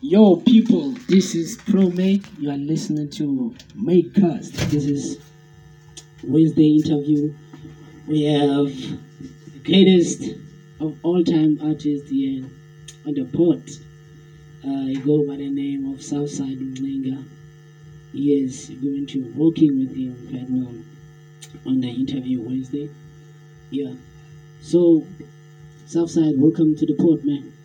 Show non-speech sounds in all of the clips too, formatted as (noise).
Yo, people, this is Pro Make. You are listening to Makecast. This is Wednesday interview. We have the greatest of all time artists here on the pod. Uh, I go by the name of Southside Mlinga. He is going to working with him right now on the interview Wednesday. Yeah. So, Southside, welcome to the pod, man.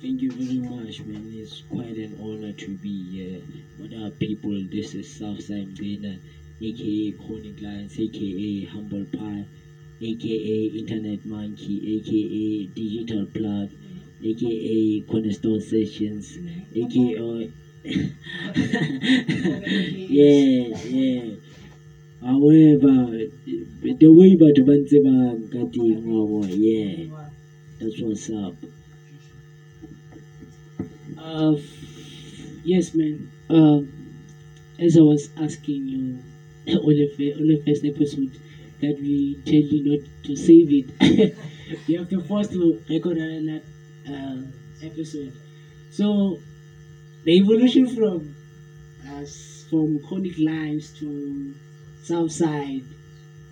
Thank you very much, man. It's quite an honor to be here. What up, people? This is Southside Mgena, aka Chronic Lines, aka Humble Pie, aka Internet Monkey, aka Digital Plug, aka Cornerstone Sessions, aka. (laughs) yeah, yeah. However, the way about ba ntse ba nka teng wa bona, yeah, that's what's up. Uh, yes, man. Uh, as I was asking you on the, first episode, that we tell you not to save it. (laughs) you have to force to record another uh, episode. So, the evolution from us from chronic lines to Southside,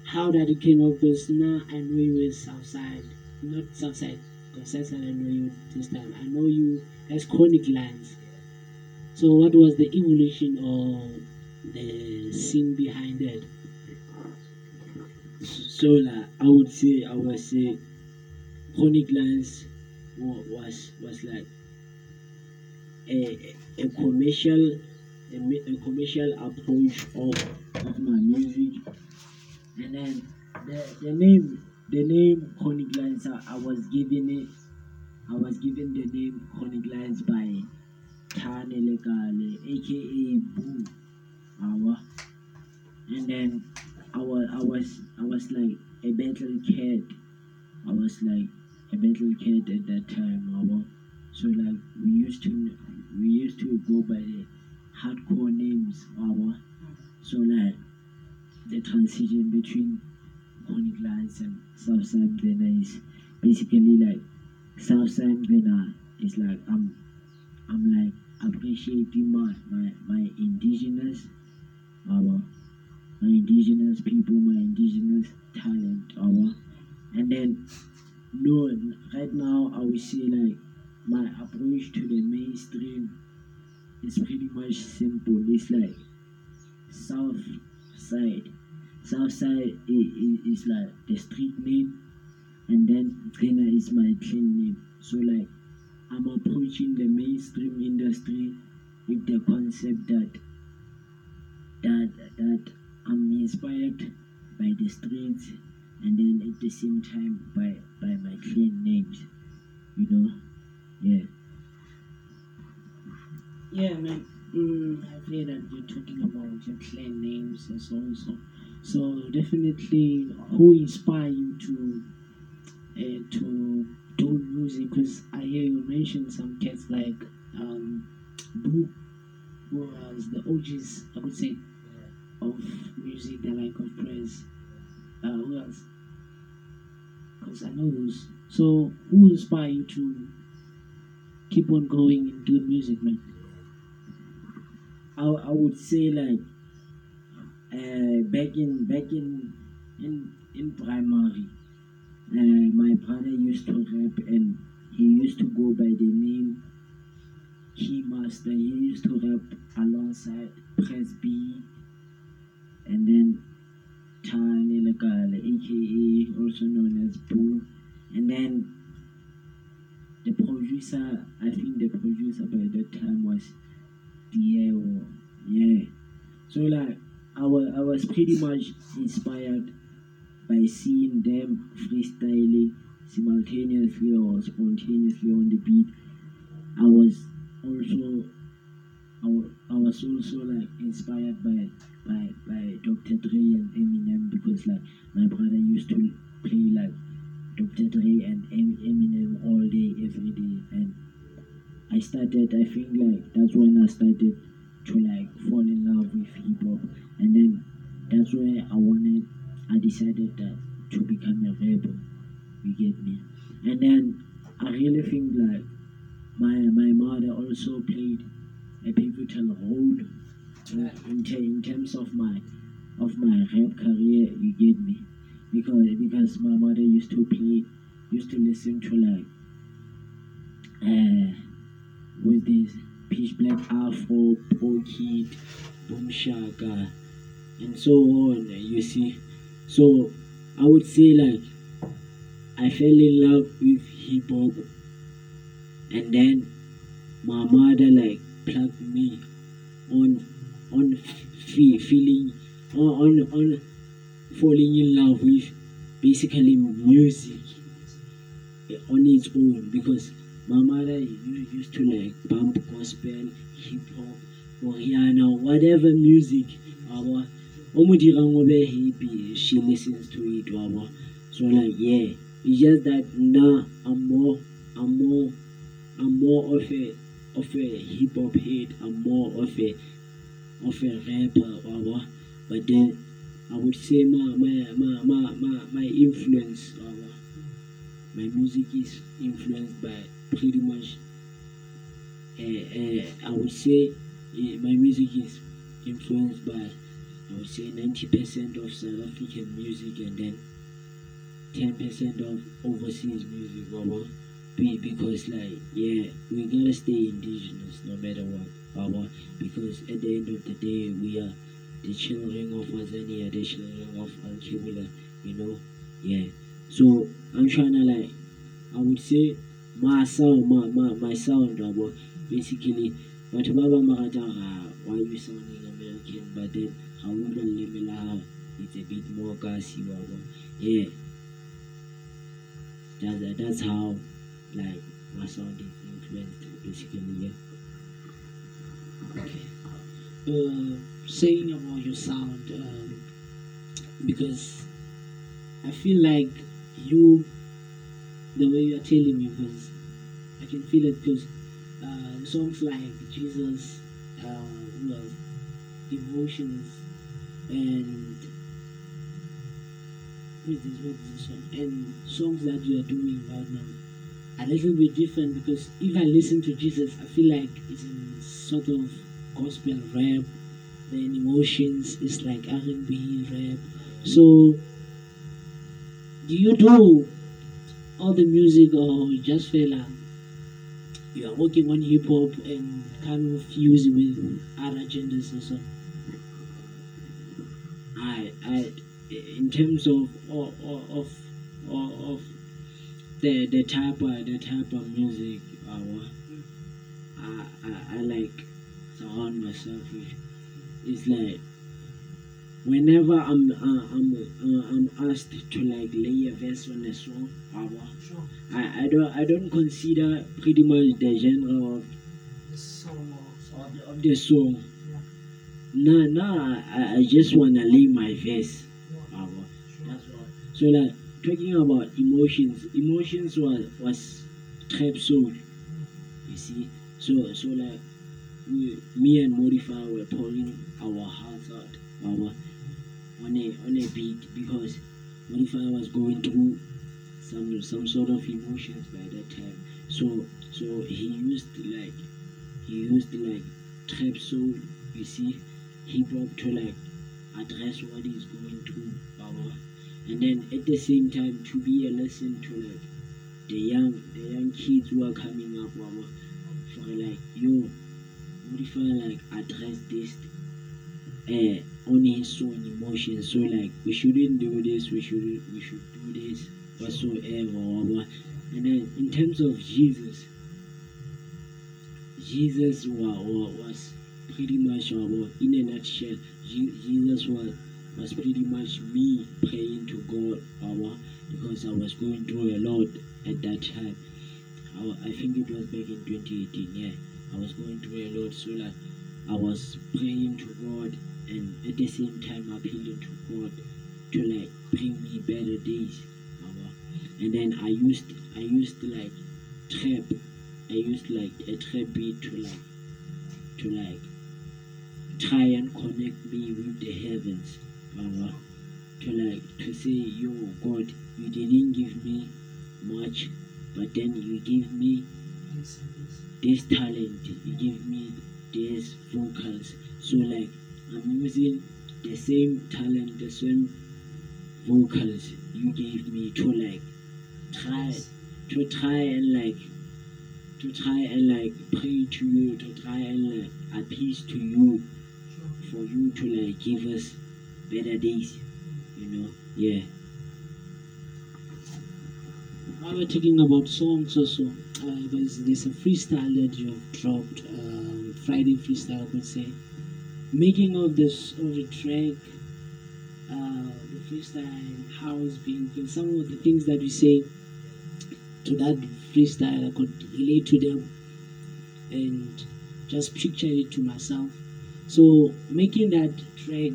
how that it came up because now I know you as Southside, not Southside. Because Southside I know you this time. I know you as chronic lines. So what was the evolution or the scene behind it? So like, I would say I would say chronic lines was was like a, a commercial a, a commercial approach of, of my music and then the, the name the name chronic lines I, I was giving it I was given the name chronic lines by Tane Legale aka Boo and then I was I was I was like a battle cat. I was like a battle cat at that time. So like we used to we used to go by the hardcore names. So like the transition between chronic lines and Southside Glenna is basically like Southside Glenna uh, is like I'm I'm like appreciating my my, my indigenous our my indigenous people, my indigenous talent, our and then no right now I would say like my approach to the mainstream is pretty much simple. It's like south side. South side is, is like the street name and then Trina is my clan name. So like I'm approaching the mainstream industry with the concept that that that I'm inspired by the streets and then at the same time by by my clan names. You know? Yeah. Yeah, man. Mm, I've heard that you're talking about your clan names and so on. So, so definitely, who inspired you to to do music? Because I hear you mention some cats like um, Boo, who was the OGs, I would say, of music, the like of praise. Uh, who else? Because I know those. So, who inspired you to keep on going and doing music, man? I, I would say like uh, back in back in in in primary uh, my brother used to rap and he used to go by the name Keymaster. He used to rap alongside Press B and then Tane Legale, aka also known as Boo. And then the producer, I think the producer by that time was Diego. Yeah. So like I was I was pretty much inspired by seeing them freestyling simultaneously or spontaneously on the beat. I was also I I was also like inspired by by by Dr. Dre and Eminem because like my brother used to play like Dr. Dre and Eminem all day every day and I started I think like that's when I started to like fall in love with hip hop and then that's where I wanted I decided that to become a rebel. You get me? And then I really think like my my mother also played a pivotal role in, in, in terms of my of my rap career. You get me? Because because my mother used to play, used to listen to like uh with this Pitch Black Afro, Pro Kid, Boom Shaka, and so on. You see, so I would say like I fell in love with hip hop, and then my mother like plugged me on on fe- feeling on on on falling in love with basically music on its own because my mother used to like bump gospel, hip hop, Rihanna, whatever music. Our o mo dirang o be happy, she listens to it. Waba. So like yeah, it's just that now I'm more, I'm more, I'm more of a of a hip hop head. I'm more of a of a rapper. Waba. But then I would say my my my my my, my influence. Waba. My music is influenced by pretty much. Uh, uh, I would say uh, my music is influenced by I would say ninety percent of South African music and then ten percent of overseas music. Baba. Be because like yeah, we gotta stay indigenous no matter what, Baba. Because at the end of the day, we are the children of Azania, the children of Alkibula, you know. Yeah. So I'm trying to like, I would say my sound, my my, my sound, Baba. Basically, but Baba Marata, why you sounding American, but then we don't live how it's a bit more gassy, Yeah. That's that's how like my sound is influenced basically. Yeah. Okay. Uh, saying about your sound, um, because I feel like you, the way you are telling me, because I can feel it. Because uh, songs like Jesus, uh, well, Devotions, and is this? Song? And songs that you are doing right now a little bit different because if I listen to Jesus, I feel like it's in sort of gospel rap. Then emotions is like R and B rap. So, do you do all the music or just feel like you are working on hip hop and kind of fuse with other genders or so? I, I, in terms of of of, of, the the type of the type of music uh, I, I I like surround myself with is like whenever I'm uh, I'm uh, I'm asked to like lay a verse on a song uh, Sure. I, I don't I don't consider pretty much the genre of, The song of, the, of the song Yeah. no no I, I just wanna lay my what. So like talking about emotions, emotions was was trap soul. You see, so so like we, me and Modify were pouring our hearts out, our on a on a beat because Modify was going through some some sort of emotions by that time. So so he used like he used like trap soul. You see, hip hop to like address what he's going through. Our and then at the same time to be a lesson to like the young the young kids who are coming up mama for like yo what if I like address this uh, on his own emotions? So like we shouldn't do this we should we should do this whatsoever and then in terms of Jesus Jesus was pretty much uh, in a nutshell Jesus was was pretty much me praying to God our because I was going through a lot at that time. I, I think it was back in 2018. Yeah, I was going through a lot, so like I was praying to God and at the same time appealing to God to like bring me better days. our. And then I used I used like trap. I used like a trap beat to like to like try and connect me with the heavens. Baba, to like to say, yo, God, you didn't give me much, but then you give me This and this. this talent, you give me this vocals. So like I'm using the same talent, the same vocals you gave me to like try to try and like to try and like pray to you, to try and like appease to you. For you to like give us better days. You know? Yeah. While we're talking about songs also, uh, there's, there's a freestyle that you have dropped, um, Friday freestyle, I could say. Making of this of the track, uh, the freestyle, how it's because some of the things that you say to that freestyle, I could relate to them and just picture it to myself. So making that track,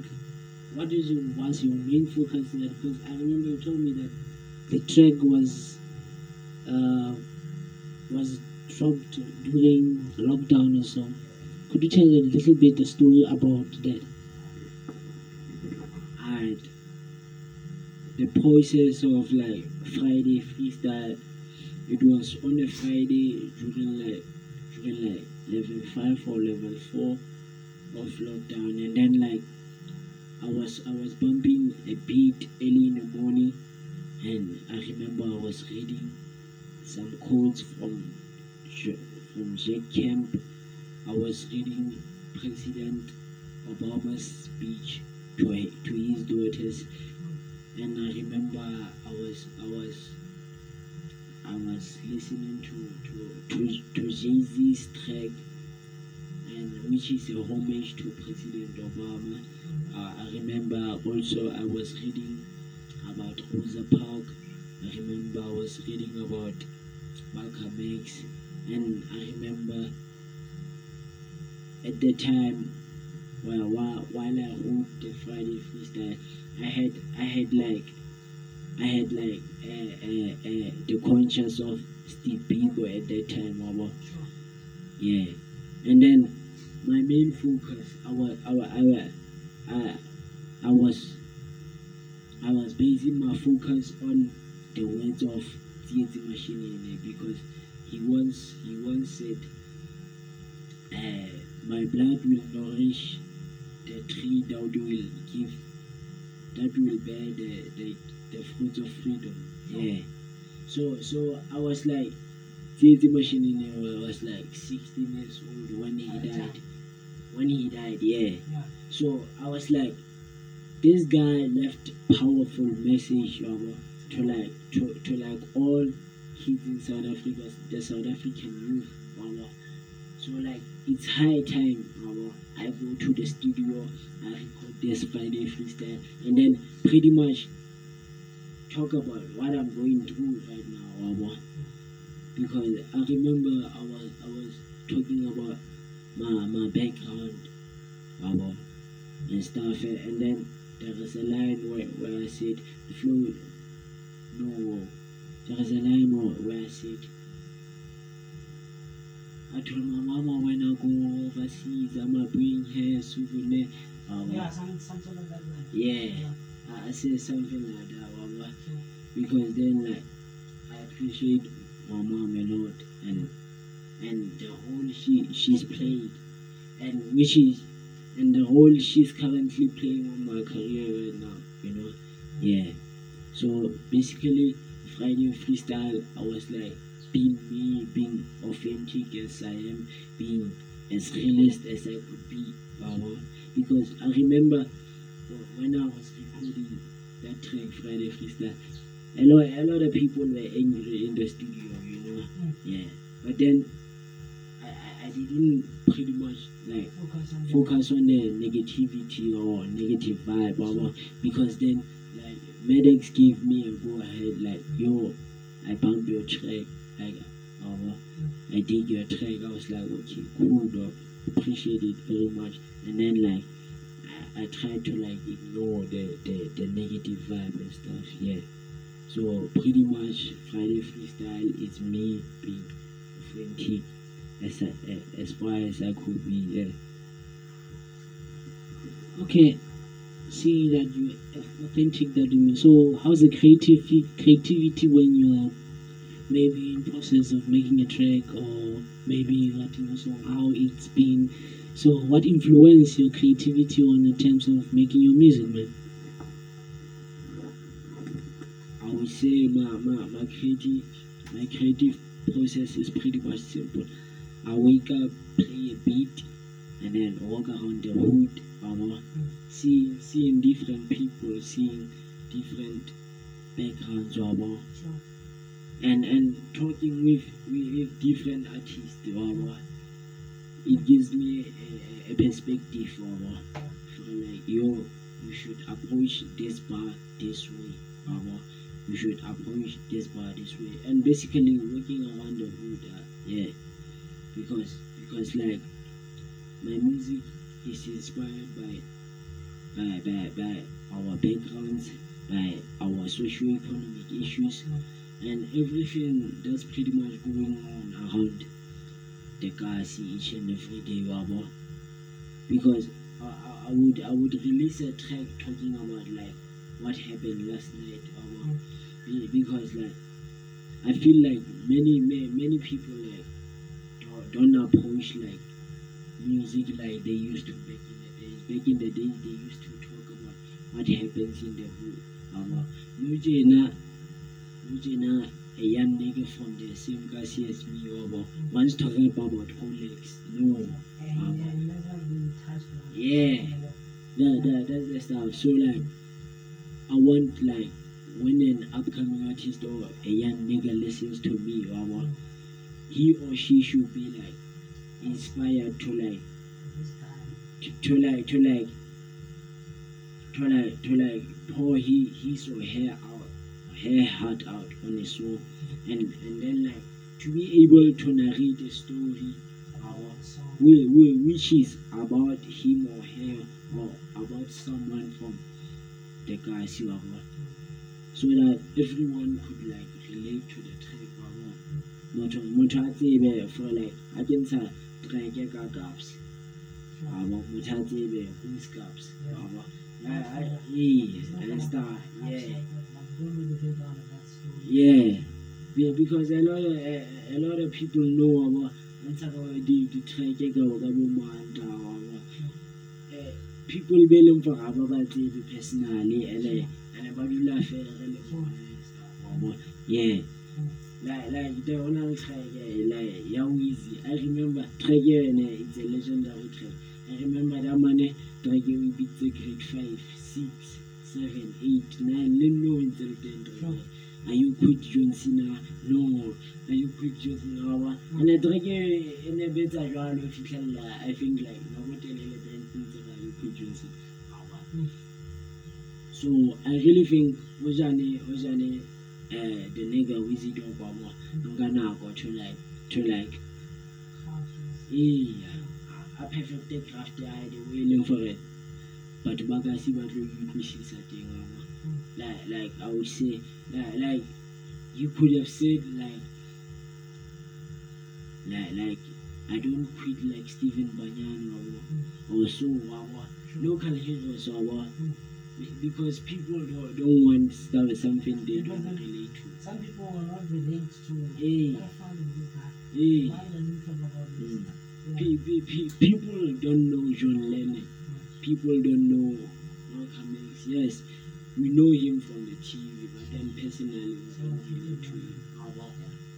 what is your, was your main focus there? Because I remember you told me that the track was uh, was dropped during lockdown or so. Could you tell a little bit the story about that? and the process of like Friday freestyle. It was on a Friday during like during like level five or level four of lockdown, and then like I was I was bumping a beat early in the morning, and I remember I was reading some quotes from from Jack Kemp. I was reading President Obama's speech to, to his daughters. And I remember I was I was I was listening to to to, to Jay-Z's track and which is a homage to President Obama. Uh, I remember also I was reading about Rosa Parks. I remember I was reading about Malcolm X and I remember at the time well, while, while I wrote the Friday freestyle, I had I had like I had like uh, uh, uh, the conscience of Steve Biko at that time. Yeah. And then my main focus, I was I was I was, I, I was I was basing my focus on the words of Tsietsi Mashinini because he once he once said, uh, "My blood will nourish the tree that will give that will bear the, the, the fruits of freedom." Yeah. So so I was like, Tsietsi Mashinini was like 16 years old when he died. When he died, yeah. Yeah. So I was like, this guy left powerful message um, to like to, to like all kids in South Africa, the South African youth. Um, so like it's high time. Um, I go to the studio, I record this Friday freestyle, and then pretty much talk about what I'm going through right now. Um, because I remember I was I was talking about my my background. Um, and stuff. And, and then there is a line where, where I said, the flow, no, there is a line where, where I said, I told my mama when I go overseas, I'ma bring her souvenir. Yeah, some, something like that. Like. yeah, I, I said something like that, Sure. because then like I appreciate my mom a lot, and and the role she she's played, and which is and the role she's currently playing on my career right now. You know, yeah. So basically, Friday freestyle, I was like being me, being authentic as I am, being as realist as I could be. Because I remember when I was recording that track Friday freestyle, a lot, a lot of people were angry in the studio, you know. Mm. Yeah, but then didn't pretty much like Focus on the- negativity or negative vibe, blah, because then like Medex gave me a go ahead, like yo, I bumped your track, like uh, I dig your track. I was like, okay, cool, dog, appreciate it very much, and then like. I, I tried to like ignore the, the, the negative vibe and stuff, yeah. So pretty much Friday freestyle is me being authentic as as far as I could be, yeah. Okay, see that you authentic that you mean. So how's the creativity creativity when you are maybe in process of making a track or maybe writing a song, how it's been. So, what influenced your creativity on in terms of making your music, man? I would say my, my, my creative my creative process is pretty much simple. I wake up, play a beat, and then walk around the hood, uh, seeing seeing different people, seeing different backgrounds, Sure. and and talking with with different artists. Uh, it gives me a, a perspective uh, for like yo, you should approach this bar this way. Uh, you should approach this bar this way and basically walking around the hood uh, yeah because because like my music is inspired by by by, by our backgrounds by our socio-economic issues and everything that's pretty much going on around the Kasi each and every day wabo because I, I, I would I would release a track talking about like what happened last night wabo. Mm. Because like I feel like many many, many people like don't, approach like music like they used to back in the days. Back in the days they used to talk about what happens in the hood. Mujena Mujena a young nigga from the same class as me over once talking about Rolex. No. Yeah. That, that that's the stuff. So like I want like when an upcoming artist or a young nigga listens to me or he or she should be like inspired to like to, to like to like to like to like pour he his or her out her heart out on a song and and then like to be able to narrate a story the which is about him or her or about someone from the guys you are with. so that everyone could like relate to the gaps Sure. abo motho a tsebe who's gaps Yeah. abo Yeah, I- I- yeah. yes It's not and like stuff upside, yeah like don't know the background of that story. Yeah, yeah because a lot of a, a lot of people know about and about the the track ka go ka bo manta wa eh people be leng for ga ba ba tsebe personally and eh, and ba dula fela re le bona and stuff wa bona. yeah like like the one track like ya Wheezy I remember track yene it's a legendary track I remember that man track e beat grade 5 6 7 8 9 le no ntse le teng track Sure. are you quit John Cena? No. Are you quit John Cena? And the track e ne betsa jwalo e fitlhella I think like no nako telele band ntse ba you quit John Cena. Mm. So I really think Ojane Ojane uh, the nigga Wizzy don't go more. Nka nako to like to like. Yeah a perfect craft way e leng for it. Batho ba ka se ba tlo utlwisisa teng wa bona. like like I would say like like you could have said like like like I don't quit like Stephen Banyan or, or so or local heroes or because people don't, don't want stuff something they don't relate to. Some people will not relate to Hey. what I found in this guy. Hey, Why does he talk about this? Mm. Yeah. pe- pe- pe- people don't know John Lennon. People don't know Malcolm X. Yes, we know him from the TV, but then personally we So, don't relate to him.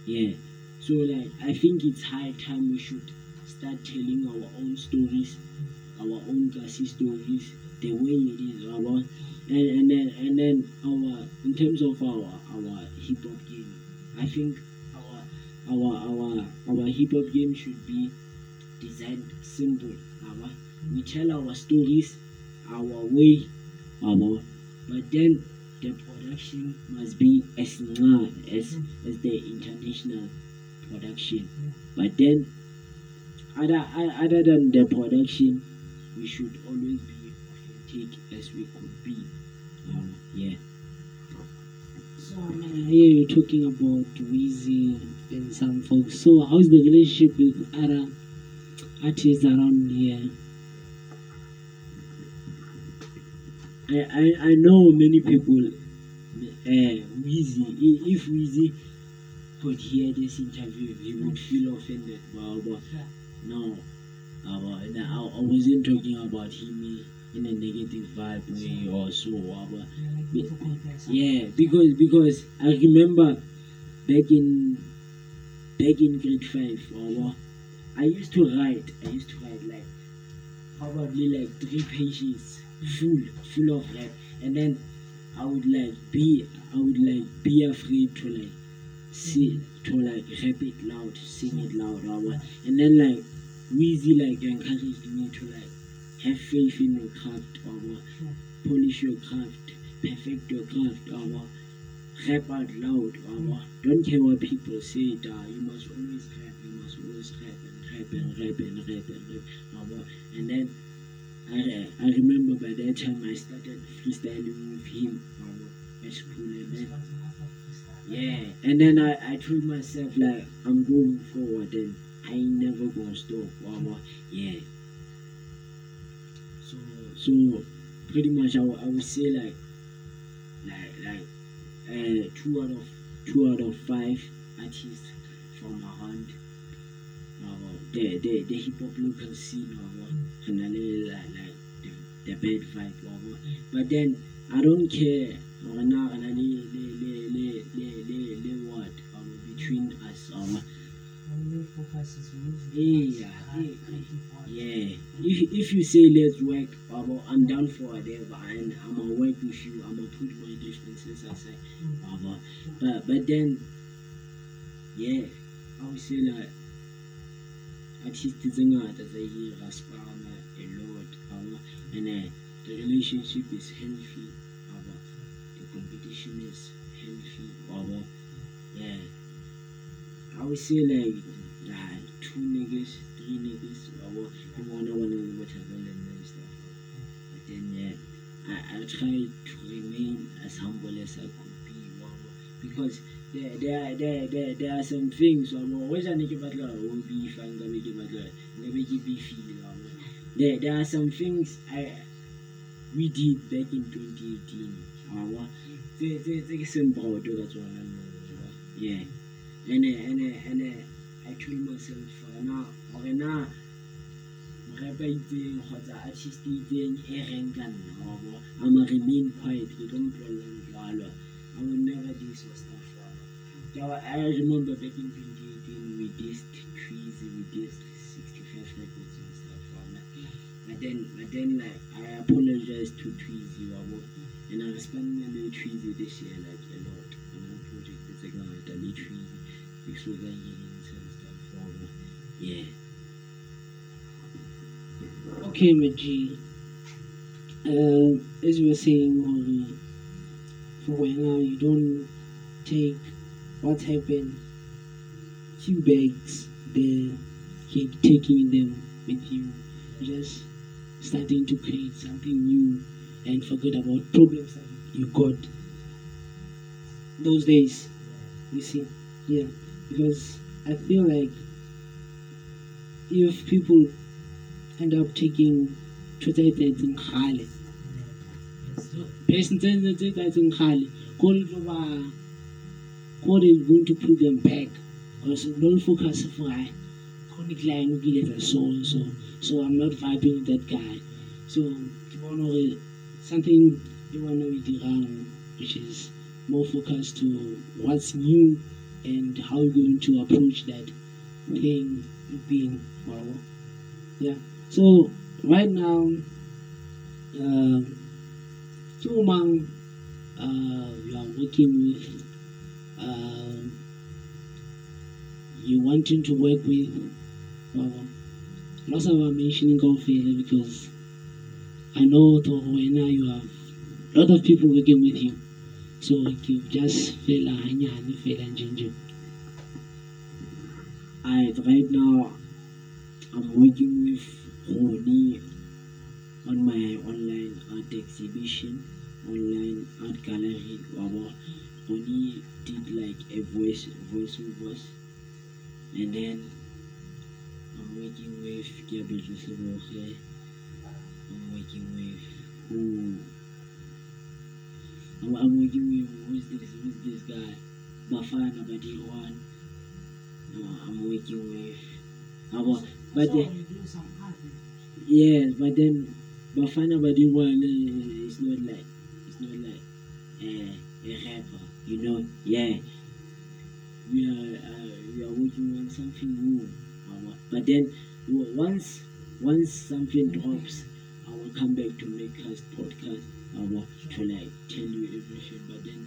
yeah. So like I think it's high time we should start telling our own stories, our own Kasi stories, the way it is and, and then and then our in terms of our our hip hop game, I think our our our our hip hop game should be designed simple. Our, we tell our stories our way, our but then the production must be as nah as as the international production. But then other other than the production, we should always be authentic as we could be. Um, yeah. So, man, I hear you talking about Weezy and some folks. So, how's the relationship with other artists around here? I, I, I know many people uh Weezy if Weezy could hear this interview, he would feel offended. But, but Yeah. no, but no, I, I wasn't talking about him in a negative vibe way or so. but Yeah, Be- to compare something. yeah, because because I remember back in back in grade five, or I used to write. I used to write like probably like three pages full full of rap, and then I would like be I would like be afraid to like see to like rap it loud, sing it loud, or what. and then like Weezy like encouraged me to like have faith in your craft, or polish your craft, perfect your craft, or rap out loud, or don't care what people say, da, you must always rap, you must always rap and rap and rap and rap and rap, what. and then I, I remember by that time I started freestyling with him what, at school, and then yeah, and then I, I told myself like I'm going forward and I ain't never gonna stop. Wow. Yeah. So pretty much I, would- I would say like like like uh, two out of two out of five artists from around uh, the the the hip hop local scene or and then like like the, the bad vibe or but then I don't care or na le le le le le le le what um, between us or Our main focus is music. Yeah, yeah, work. Yeah. If if you say let's work or I'm down for whatever and I'ma work with you I'ma put my differences aside or but but then yeah I would say like artists tse ngata tsa hira spama a lot our and uh, the relationship is healthy our the competition is healthy our yeah. I would say like like two niggas three niggas our the one I wanna whatever and stuff but then yeah I, I try to remain as humble as I could be because there, there, there, there, there are some things wow, which I think about like oh beef and gonna give about like never give beefy wow. there, there are some things I we did back in 2018 wow. Tse- tse- tse ke seng proud ka tsona nou, wow. yeah and uh, and and I told myself uh, na na kgotsa e reng ka quiet ke tlo jwalo I will never do so stuff I remember back in 2018 we dissed Trees we dissed 65 records and stuff but then but then like I apologized to wa bona and I responded le Tweezy this year like a lot the more project tse ngata le Tweezy because we're going and stuff yeah Okay, Maji. Uh, as you were saying, for when now you don't take what happened, few bags there, keep taking them with you, just starting to create something new and forget about problems that you got those days. You see, yeah, because I feel like if people end up taking ntho tse etsahetseng kgale person tse tse tse etsahetseng kgale ko le tlo ba ko going to put them back because don't focus for I chronic line o kile etsa so so so I'm not vibing with that guy so ke bona hore something you wanna be dirang which is more focused to what's new and how you're going to approach that thing you've been wow. yeah so right now uh, Chumang, uh, you are working with um, you wanting to work with uh, lots of I'm mentioning Confela because I know to when you have a lot of people working with you. So you just feel hanyane fela nje I right now I'm working with Roni on my online art exhibition, online art gallery. Wabo Roni did like a voice voiceovers, and then I'm working with Kiabejo Seboge. I'm working with who? I'm, I'm working with who's this who's this guy? Bafana Badirwan. uh, I'm working with. Abo, but so the, you do some art. Yes, but then Bafana Badiwan uh, is not like it's not like uh, a rapper, you know. Yeah, we are uh, we are working on something new. But then once once something drops, I will come back to make us podcast. Uh, to like tell you everything. But then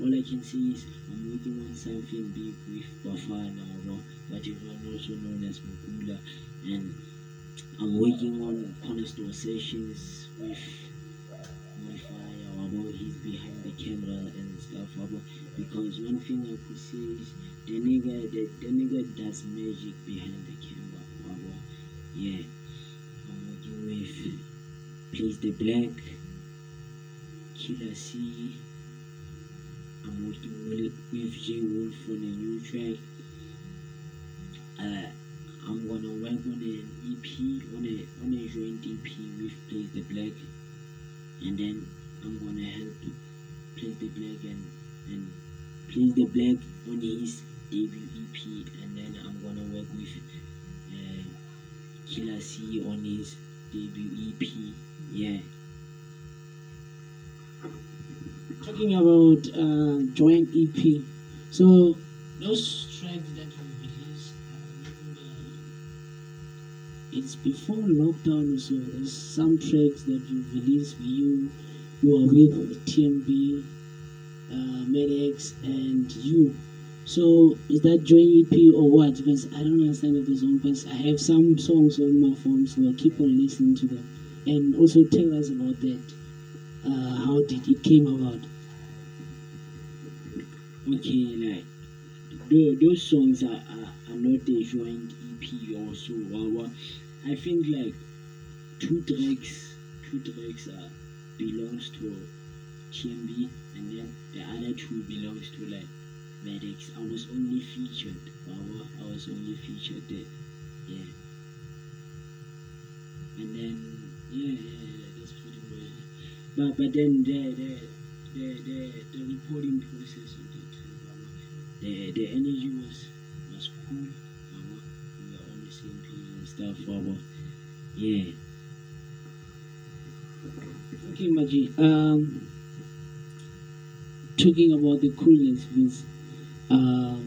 all I can say is I'm working on something big with Bafana, uh, but everyone also known as Mukula, and I'm working on cornerstone sessions with Modify about he's behind the camera and stuff about because one thing I could say is the nigga the, the nigga does magic behind the camera about yeah. I'm working with Please the Black Killer C. I'm working with, with J Wolf on a new track. Uh, I'm gonna work on an EP, on a on a joint EP with Place the Black, and then I'm gonna help Place the Black and and Place the Black on his debut EP, and then I'm gonna work with uh, Killer C on his debut EP. Yeah. Talking about uh, joint EP, so those tracks that you released, uh, it's before lockdown, so there's some tracks that you released. For you you are with TMB, uh, Medex, and you. So is that joint EP or what? Because I don't understand the song. Because I have some songs on my phone, so I keep on listening to them. And also tell us about that. Uh, how did it came about? Okay, like tho- those songs are, are, are not a joint EP also. Wawa. I think like two tracks, two tracks uh, belongs to TMB, and then the other two belongs to like Medex. I was only featured. Wawa. I was only featured there. Yeah. And then yeah, yeah, yeah that's pretty much. But but then the the the the, the recording process of it, the the energy was was cool. Yeah. Okay, Maji. Um, talking about the coolness with uh,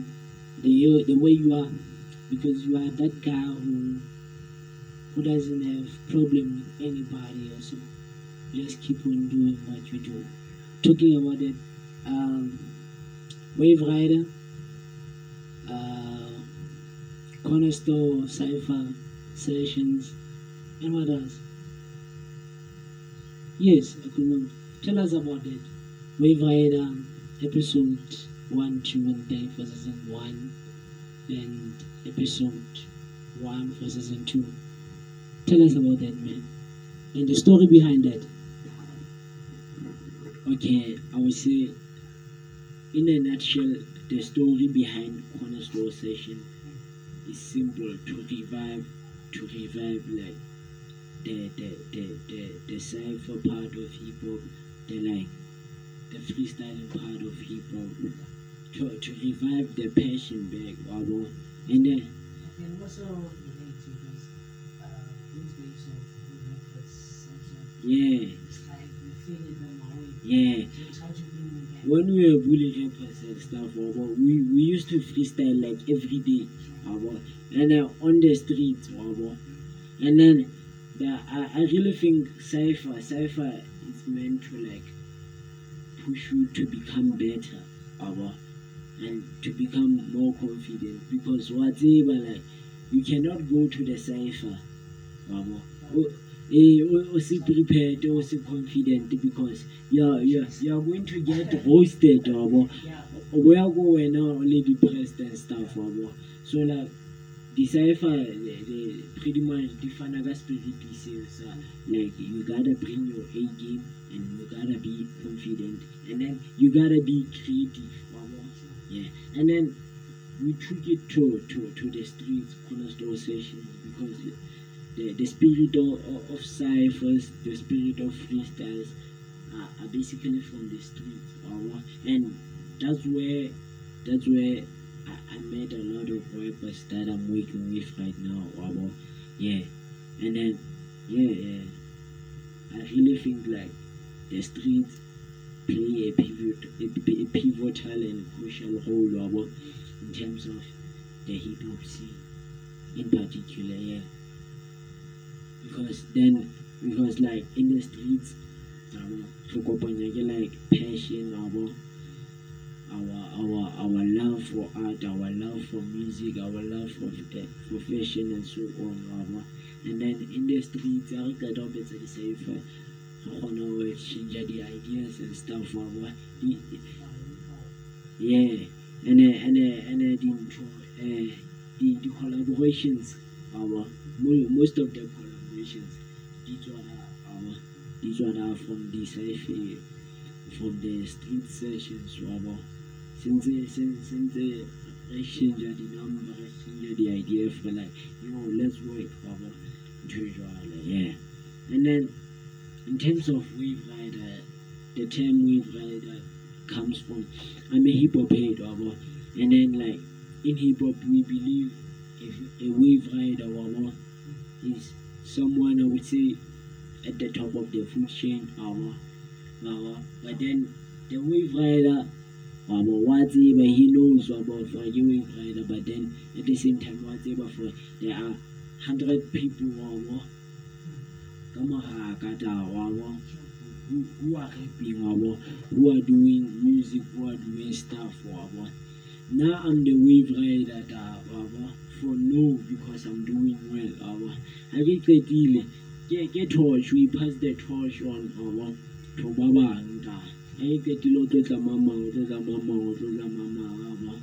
the the way you are, because you are that guy who who doesn't have problem with anybody. or so. just keep on doing what you do. Talking about it, um, Wave Rider, uh, Cornerstone Cipher Sessions, and what else? Yes, I could remember. Tell us about it. Wave Rider um, episode 1, 2, and 3 for season 1, and episode 1 for season 2. Tell us about that, man. And the story behind that. Okay, I would say, in a nutshell, the story behind Cornerstone Session is simple to revive, to revive like the the the the, the cipher part of hip hop, the like the freestyling part of hip hop, to to revive the passion back, wabo. and then And also relate to this, uh, of sometimes yeah, it's like we feel it them away. yeah. So it's hard to bring them back. when we were bully rappers and stuff, we, we used to freestyle like every day, uh, and uh, on the streets, and then the, I, I really think Cypher, Cypher is meant to like push you to become better, uh, and to become more confident. Because whatever, like, you cannot go to the Cypher, uh, eh, o- o se prepared o se confident because you're, you're, you're going to get roasted wabo Yeah, where go when only depressed and stuff wabo so like decipher the, the pretty much a spirit pieces uh, like you gotta bring your A game and you gotta be confident. And then you gotta be creative. Yeah. And then we took it to to, to the streets cornerstone sessions because the, the spirit of, of, ciphers, the spirit of freestyles are, are basically from the streets. and that's where that's where I, met a lot of rappers that I'm working with right now. Wabo. Yeah. And then yeah, yeah. I really think like the streets play a pivot a, a pivotal and crucial role wabo, in terms of the hip hop scene in particular, yeah. Because then because like in the streets ke like passion our our our our love for art our love for music our love for uh, for fashion and so on our and then in the streets I re qeta ho betsa di-cipher re kgona ho exchange di-ideas and stuff our yeah. And uh, and uh, and uh, dintho uh, the, the collaborations our mo- most of the collaborations These are our tswa da from the cipher from the street sessions wabo since since since re exchange di-number re exchange di-idea for like yo let's work ntho e yeah. And then in terms of wave rider the term wave rider comes from I'm a hip hop head wabo and then like in hip hop we believe if a wave rider wabo is someone I would say at the top of the food chain but then the wave rider wabo wa tseba he knows wabo for wave rider but then at the same time wa tseba for there are hundred people ka mogaka ta wabo who, who are rapping wabo who are doing music who are doing stuff wabo now I'm the wave rider wabo for no because I'm doing well I ha ke deal. Get, ke torch we pass the torch on to ba bang tlo tla mamang o tlo tla mamang o tlo tla mamang wabo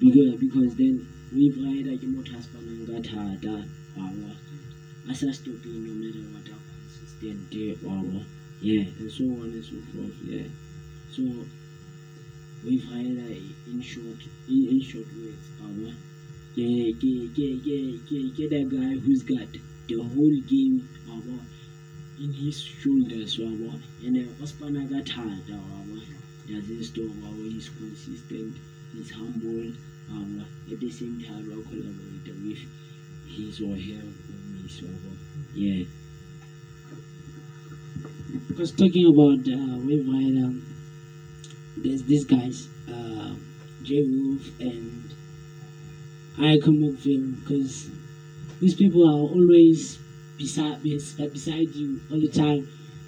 because because then wave rider ke motho a spanang ka thata wabo a sa stopping no matter what how consistent wabo yeah and so on and so forth yeah. So wave rider in short in, in short words wabo ke ke ke ke ke ke the guy who's got the whole game wabo in his shoulders wabo. And uh, o spana ka thata wabo doesn't stop wabo he's consistent he's humble wabo. At the same time wa collaborate with his or her homies wabo. Yeah. Because talking about uh, Wave Rider, there's these guys, uh, J Wolf and I come Film, because these people are always beside bes- beside you all the time.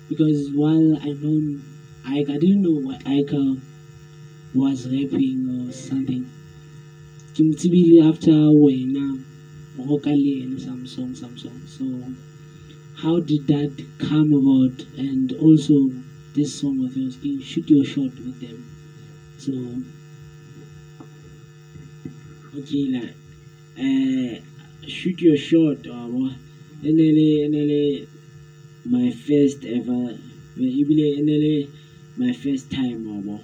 Because while I know Ike, I didn't know what Ike was rapping or something. Kim Tibili after Wena, Rokali and some song, some song. So how did that come about and also this song of yours you shoot your shot with them so okay like uh, shoot your shot wabo e ne le ne le my first ever ebile ne le my first time wabo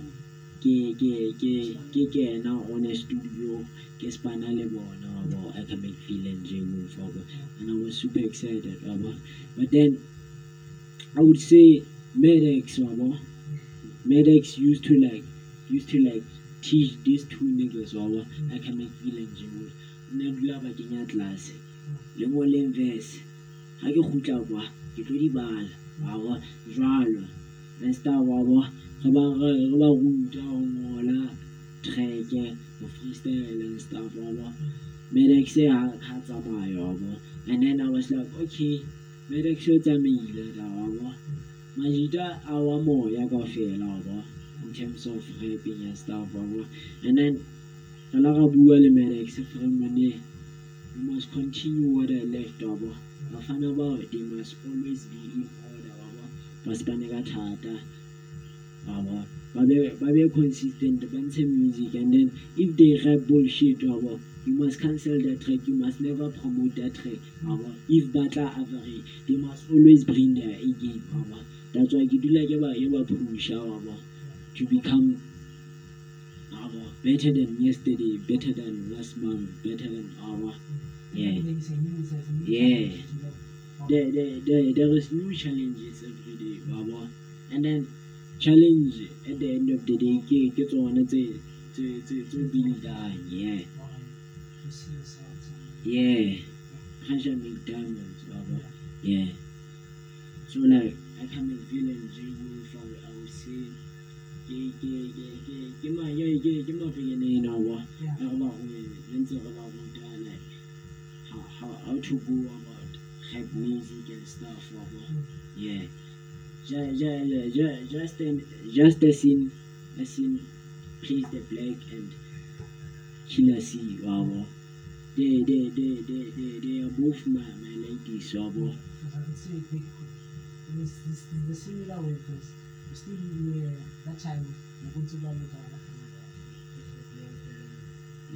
ke ke ke ke kena on a studio ke spana le bona wabo I can make feel and J Wolf wabo and I was super excited wabo but then I would say Medex wabo Medex used to like used to like teach these two niggas wabo I can make feel and J Wolf nna dula ba kenya tlase. Le ngoleng verse ha ke kgutla kwa ke tlo di bala. Wabo jwalo. And stuff wabo re ba ruta ho ngola track ho freestyle and stuff wabo Medex ha tsamaya wabo. And then I was like okay Medex o tsamaile da wabo. Majita a wa moya kaofela wabo in terms of rapping and stuff wabo. And then re la ra bua le Medex fremone we must continue what I left wabo bao they must always be in order wabo ba spane ka thata. Wabo ba be consistent ba ntshe music and then if they rap bullshit wabo you must cancel that track you must never promote that track. Wabo if batla average they must always bring their A game wabo that's why ke dula ke ba ke ba pusha wabo to become wabo better than yesterday better than last month better than our yeah. Yeah. There, there, there, there is new challenges every day, Baba. And then challenge at the end of the day, ke ke tsona tse tse tse tse build-ang yeah Or you see yourself somewhere. yeah pressure make diamonds yabo yeah so like I can feel enjoying if I, I would say ke ke ke ke ke ma ke ke ke mafeleleng yabo Yeah. ya go ba go re ntse re ba ruta like how, how, how to go type music and stuff like yeah just, just, just, an, just as in as the black and Killer C wabo they they they they they, they are both my, my ladies wabo this, this, the similar way because still uh, that time ngokuthi baluka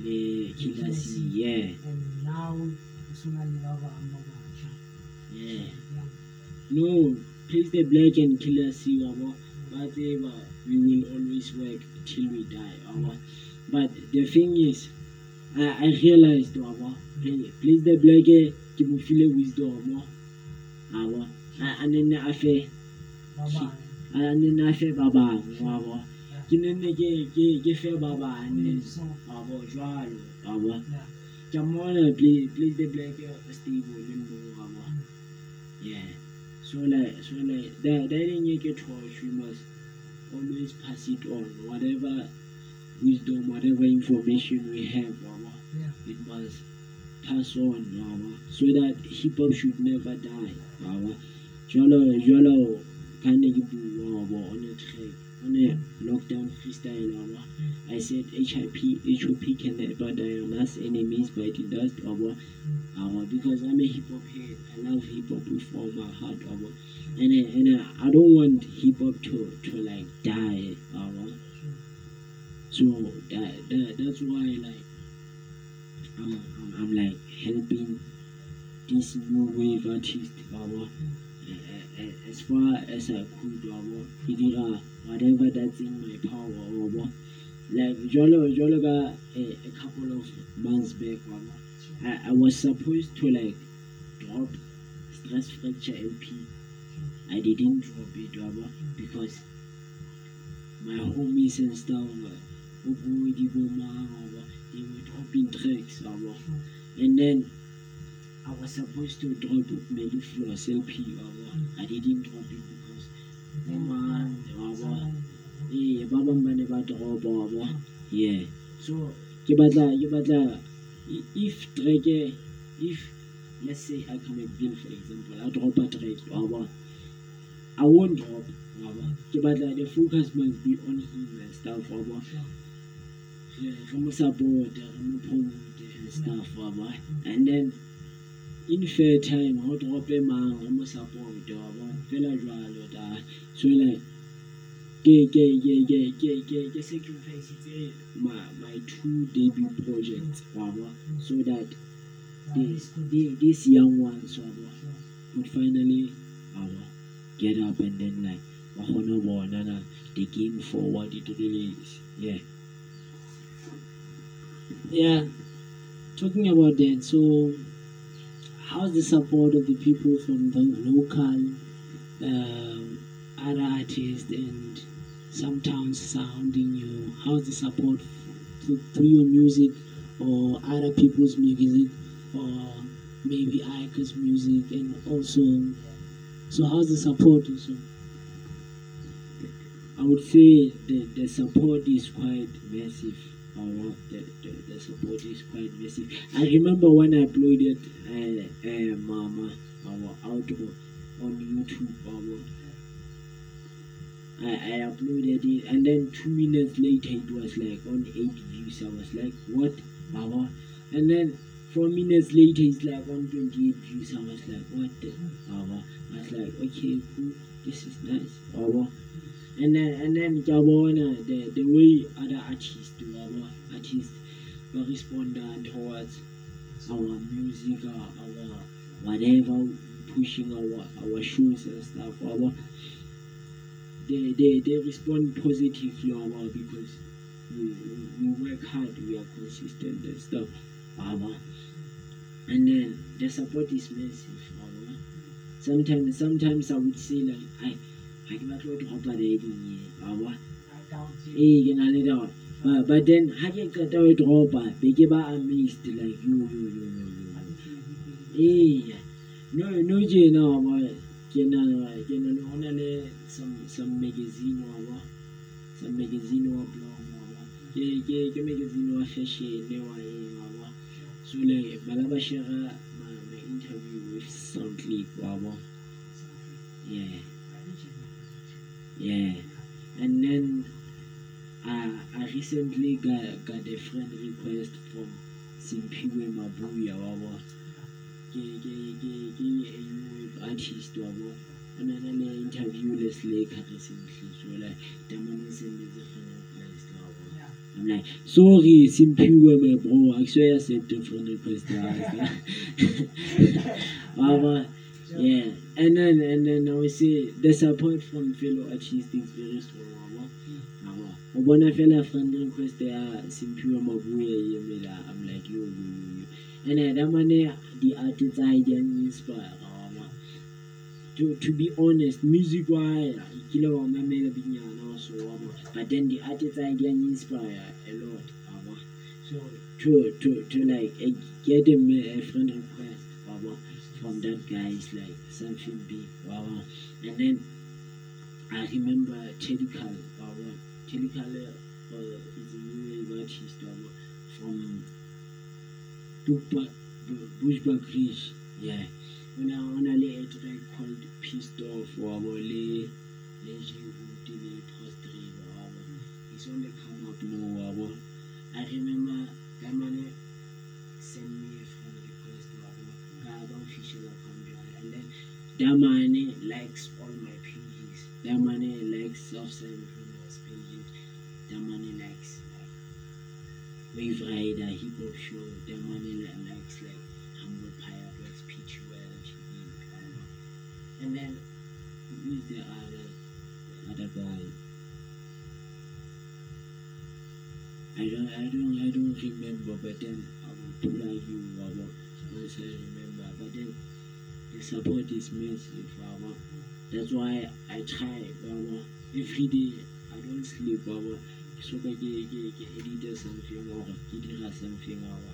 le killer see yeah and now usungalika kwami no, please, the black and kill us, you know, but ever we will always work till we die. Our. But the thing is, I, I realized, our, please the black, ke me file wisdom, our, and then I say and then I say baba, our. ke nenne ke ke ke fe ba bane a bo jwalo a bo ke mona play play the black stable le mbo a bo yeah. So like so like that that get torch we must always pass it on. Whatever wisdom whatever information we have wabo Yeah. it must pass on wabo so that hip hop should never die jwalo ka ne ke bua on a track on a lockdown freestyle wabo I said HIP, HOP can never die on us enemies by the dust wabo uh, because I'm a hip hop head. I love hip hop with all my heart wabo and I, and I, I don't want hip hop to to like die wabo so that, that that's why like I'm, I'm, I'm like helping this new wave artist eh, as far as I could wabo ke dira whatever that's in my power wabo like jolo jolo ka a, a couple of months back I, I was supposed to like drop stress fracture LP I didn't drop it wabo because my homies and stuff were oh, wabo they were dropping tracks wabo and then I was supposed to drop Melly Floss LP I didn't drop it because man wabo eh ba bang ba ne ba dropa wa bo yeah so ke batla ke batla if track eh, if let's say I come at Bill for example I drop a track bo I won't drop bo ke batla the focus must be on him and stuff wa bo re mo support re mo promote and stuff bo and then in-fair time ha o drop-e mang o mo support-e wa bona. Fela jwalo taba. So like ke sacrifice-itse my two debut projects wa bona. So that this, this young ones wa bona. Could finally wa bona get up and then like ba kgone ho bona na the game forward it really is yeah. Yeah. Talking about that so how's the support of the people from the local um, other artists and some towns surrounding you? How's the support th- through your music or other people's music or maybe Ika's music and also, so how's the support also? I would say the, the support is quite massive. Our, the, the, the support is quite massive. I remember when I uploaded uh, uh, Mama, our outro on YouTube. Our, I, I uploaded it, and then two minutes later, it was like on eight views. I was like, what? Our, and then four minutes later, it's like on 28 views. I was like, what the? Our, I was like, okay, cool. This is nice. Our, and then and then ke a the the way other artists do our artists respond towards our music our, whatever pushing our our shows and stuff our they they, they respond positively our because we, we work hard we are consistent and stuff our. And then the support is massive our. Sometimes sometimes I would say like I hakimatoti hapa daidinye awa eh le ba but then hakin ka tawe dropa beke ba amazed like eh no no je na no le some some magazine awa some magazine wa blog ke ke ke magazine wa fashion ne wa eh awa so le ba ma interview with soundclip awa yeah yeah. And then I, I recently got, got a friend request from Simphiwe Mabuya wabo artist wabo na na le interview le Slaker recently so like damane sendetse friend request wabo I'm like sorry Simphiwe my bro I I sent a friend request (laughs) (laughs) wabo yeah. And then and then I would say the support from fellow artists is very strong o hmm. bona fela friend request ya simphiwa mabuya e emela i'm like yo yo yo and da mane di-art tsa hae di ang inspire wama to, to be honest music wa eh, hae kile wa mamela binyana so wama but then di-art tsa hae di inspire a lot wama so to to to like eh, get a, a friend request wama from that guy is like something big wama and then I remember Kal, uh, Teddy Kal uh, is a new artist uh, from Bushbuck, Bushback Ridge. Yeah. When I on a a track called Pissed Off, uh, le le Jehood, le Post River, uh, it's only come up now. Uh, I remember man sent me a friend request, uh, and then that man likes all my pages. That man likes Premier's pages. That man likes like Wave Rider, Hip Hop Show. That li- likes like Humble Pirates, Peach Well, And then who is the other the other guy? I don't I don't I don't remember but then um, I will out you about once I remember. But then the support is massive, Baba. That's why I try, Baba. Every day I don't sleep, Baba. So I edit something or get something, Baba.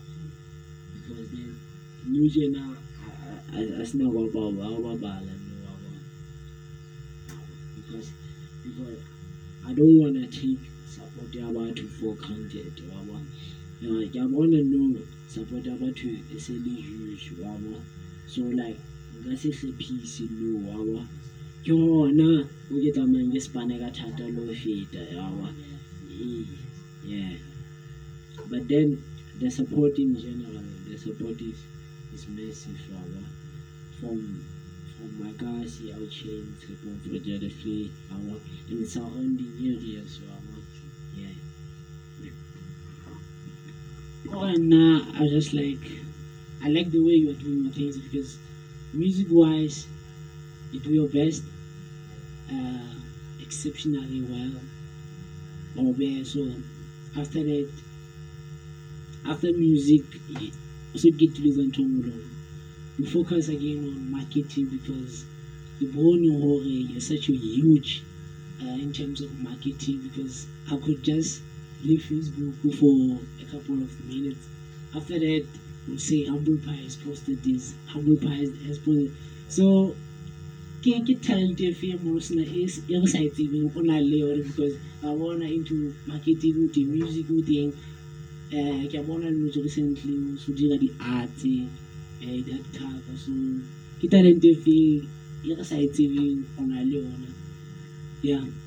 Because then usually now I I I snap Baba, Baba, Baba, Baba. Because because I don't wanna take support about to for granted, Baba. Ke a bona no support batho e se le huge wa bona so like nka se hlephise no wa ba ke gona o ke tsamayang ke spane ka thata le go feta ya Eh, yeah but then the support in general the support is is massive wa ba from from Magasi, Auchen, Tshepong, Frejade Free, wa ba and surrounding areas wa ba yeah Oh, nah, I just like, I like the way you are doing your things because music wise, you do your best, uh, exceptionally well. Or where, so after that, after music, you also get to listen to more. You focus again on marketing because the born you're such a huge uh, in terms of marketing because I could just leave Facebook for a couple of minutes. After that, we'll say Humble Pie has posted this, Humble Pie has posted. So, ke ke talent e fe mo sena e e re sa tsebeng o na le yone because I bona into marketing o teng music o teng eh ke bona le motho recently so dira di-arts eh that cover so ke talent e fe e re sa e tsebeng o na le yona. Yeah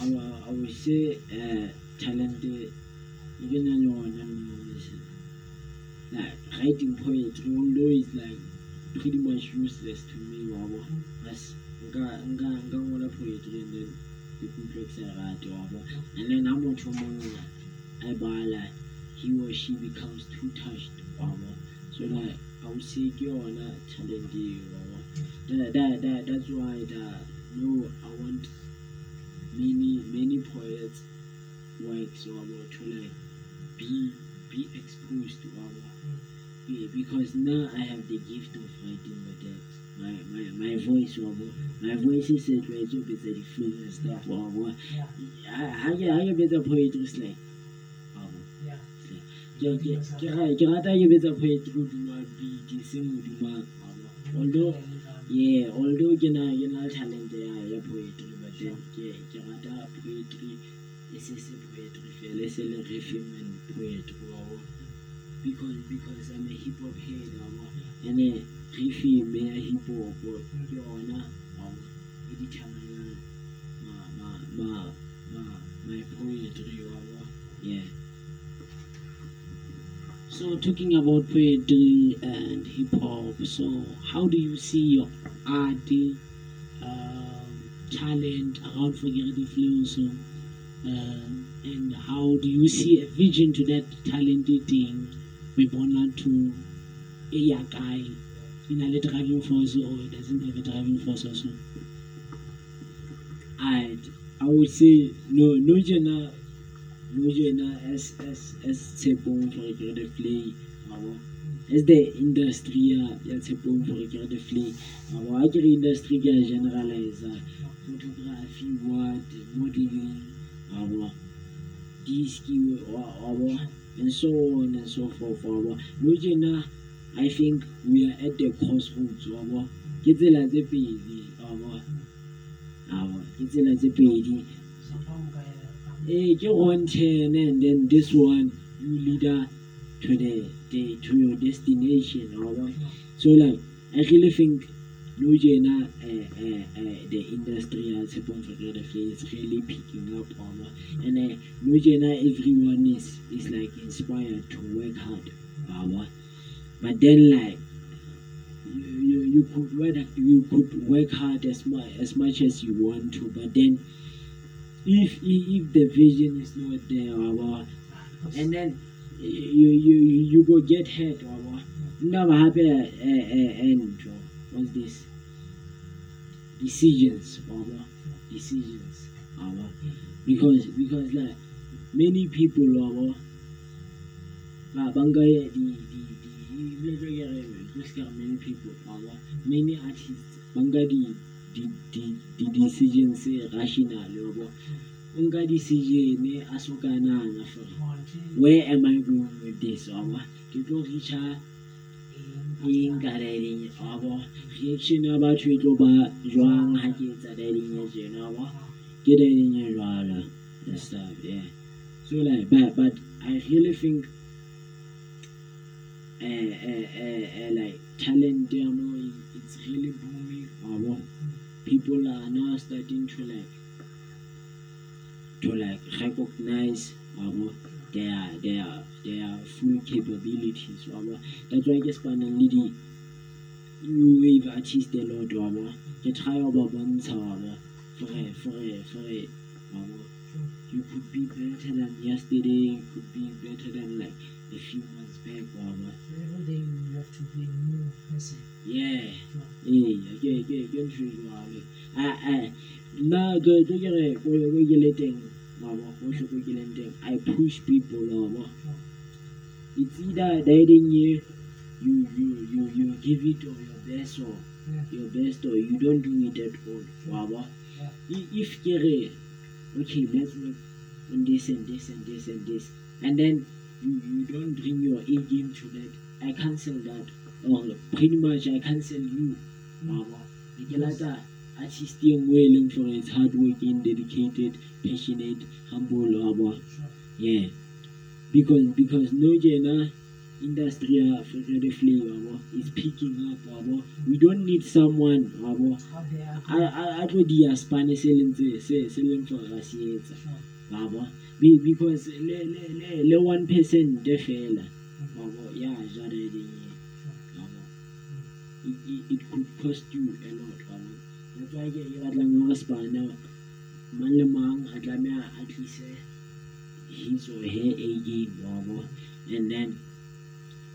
I I will say uh, talent even alone like writing poetry although it's like pretty much useless to me wabo as nga nga nga ngola poetry and then ikutlwa ke sa e rate wabo and then ha motho o mong a e bala he or she becomes too touched wabo so like I would say ke yona talent eo wabo that, that, that, that's why that no I want many many poets works or to like be be exposed to our because now I have the gift of writing the text. My my my voice wabo my voice is a tlwaetse ho betsa di-flow and stuff wabo Yeah. ha ha ke ha ke betsa poetry it's like ke ke ke ra- ke rata ke betsa poetry hodima beat seng hodima although yeah although ke na ke na le talent ya ya poetry then ke poetry e se poetry fela e se le and poetry because because I'm a hip hop head wabo and eh rhythm ya hip hop ke e determine ma ma ma ma my poetry yeah. So talking about poetry and hip hop, so how do you see your art, um, talent around Forget the Flow? So, um, and how do you see a vision to that talented thing? We want to a guy in a driving force or it doesn't have a driving force also. I I would say no no jena no jena as as as tshepong for ke re play as the industry ya ya tshepong for play abo ha ke re industry generalize modeling disc abo and so on and so forth I think we are at the crossroads abo ke tsela tse pedi ke tsela tse pedi. Eh ke one and then this one you lead her to the, the to your destination so like I really think no jena uh, uh, uh, the industry has Tshepong photography is really picking up abo and uh, everyone is is like inspired to work hard abo but then like you, you, you could work you could work hard as much as much as you want to but then if if, the vision is not there abo, and then you you you go get hurt abo. never happen uh, and what's this decisions abo. decisions abo. because because like many people abo, ba ah, banga di di di di just got many people abo. many artists banga di di di di decisions rational abo. o nka decision a soka nana for where am I going with this abo? ke tlo reacha eng ka riding abo reaction ya batho e tlo ba jwang ha ke etsa riding ya tjena abo ke riding e jwalo and stuff yeah so like but but I really think uh, uh, uh, uh, like talent ya mo it's really booming. Abo people are now starting to like to like recognize abo their their their full capabilities wabo that's why ke spanang le di new wave artist a lot wabo ke try ho ba bontsha wabo for a for a for a wabo you could be better than yesterday you could be better than like a few months back wabo Every day you have to be a new person. yeah ee ke ke ke ntho e jwalo. A a nna ke ke ke re ko ko ke le teng wabo ko ke teng i push people wabo it's either dieting you you you you you give it or your best or Yeah. your best or you don't do it at all wabo Yeah. If ke re okay let's make on this and this and this and this and then you you don't bring your A game to that I cancel that. Or pretty much I cancel you wabo ke lata nngwe e leng for it's hardworking dedicated passionate humble wabo Sure. yeah because because no jena industry uh, ya further uh, is picking up wabo we don't need someone wabo Out there. a a- a tlo dia spane se leng tse se se leng for ra se etsa Sure. wabo Be- because le le le le one fela wabo ya jareding wabo it, it, it could cost you a lot why ke batlang hore spana mang le mang a tlameha a tlise his or her A game wabo and then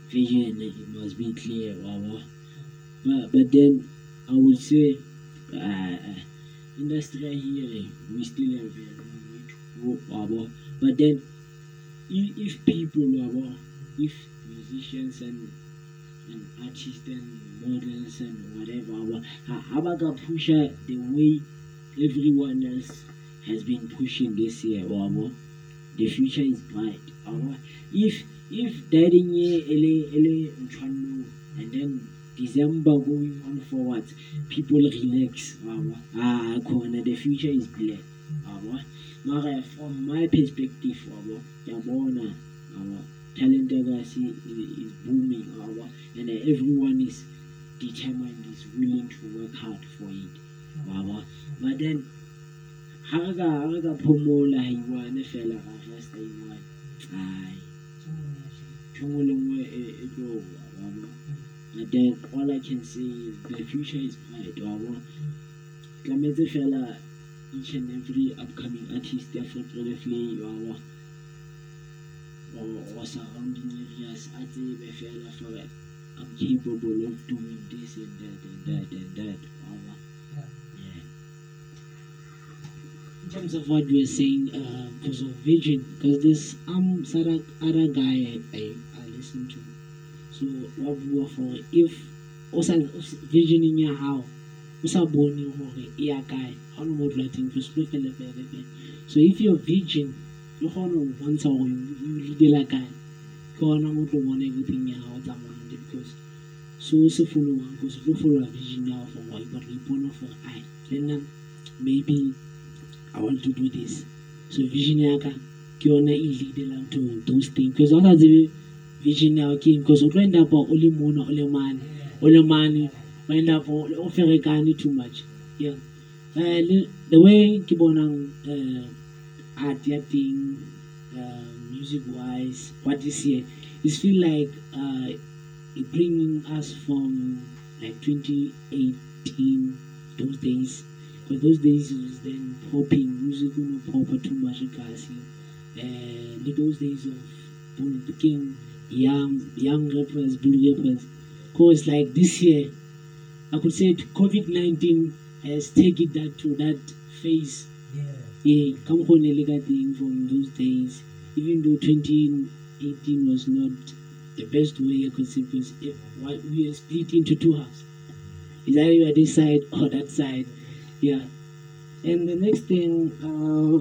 vision it must be clear wabo but but then I would say uh, industry here we still have a long way to go wabo but then if, if people wabo if musicians and artists and models and whatever aba ha ha ba the way everyone else has been pushing this year wabo the future is bright aba if if dading ye ele ele and then December going on forward, people relax. Wabo. Ah, the future is black. Wabo. From my perspective, wabo, yabona, wabo, talent legacy is, booming, wabo, and everyone is determined, is willing to work hard for it. Wabo. But then, ha re ka ha re ka phomola ha iwane fela ra resta iwane. Ai, ntho enngwe le enngwe e- e tlo wa. But then all I can say is the future is bright. Wabo. Tlametse fela each and every upcoming artist ya fetolefle wabo or, for I'm capable of doing this and that and that and that. Yeah. Yeah. in terms of what you were saying, uh, because of vision, because this um other other guy I, I, listened to, so what we for if also vision in your house. So if your vision, you want once or you you lead like guy, go on and go on everything you have around it because so so follow one because you follow a vision for what but you born for I then um, maybe I want to do this. So vision yaka ke yona e leadelang to those things. Because what are the vision ya ke because o tlo end up o le mona o le mane o le mane o end up o o ferekane too much. Yeah. Uh, the way ke bonang uh, ya teng uh, music wise what is here is feel like uh, it bringing us from like 2018 those days but those days it was then popping music no pop too much kasi uh, like those days of bull picking young young rappers bull rappers. Cause like this year I could say COVID-19 has taken that to that phase Yeah. come on, a little thing from those days. Even though 2018 was not the best way I could say, because if, we are split into two halves. Is either this side (laughs) or that side. Yeah. And the next thing, uh,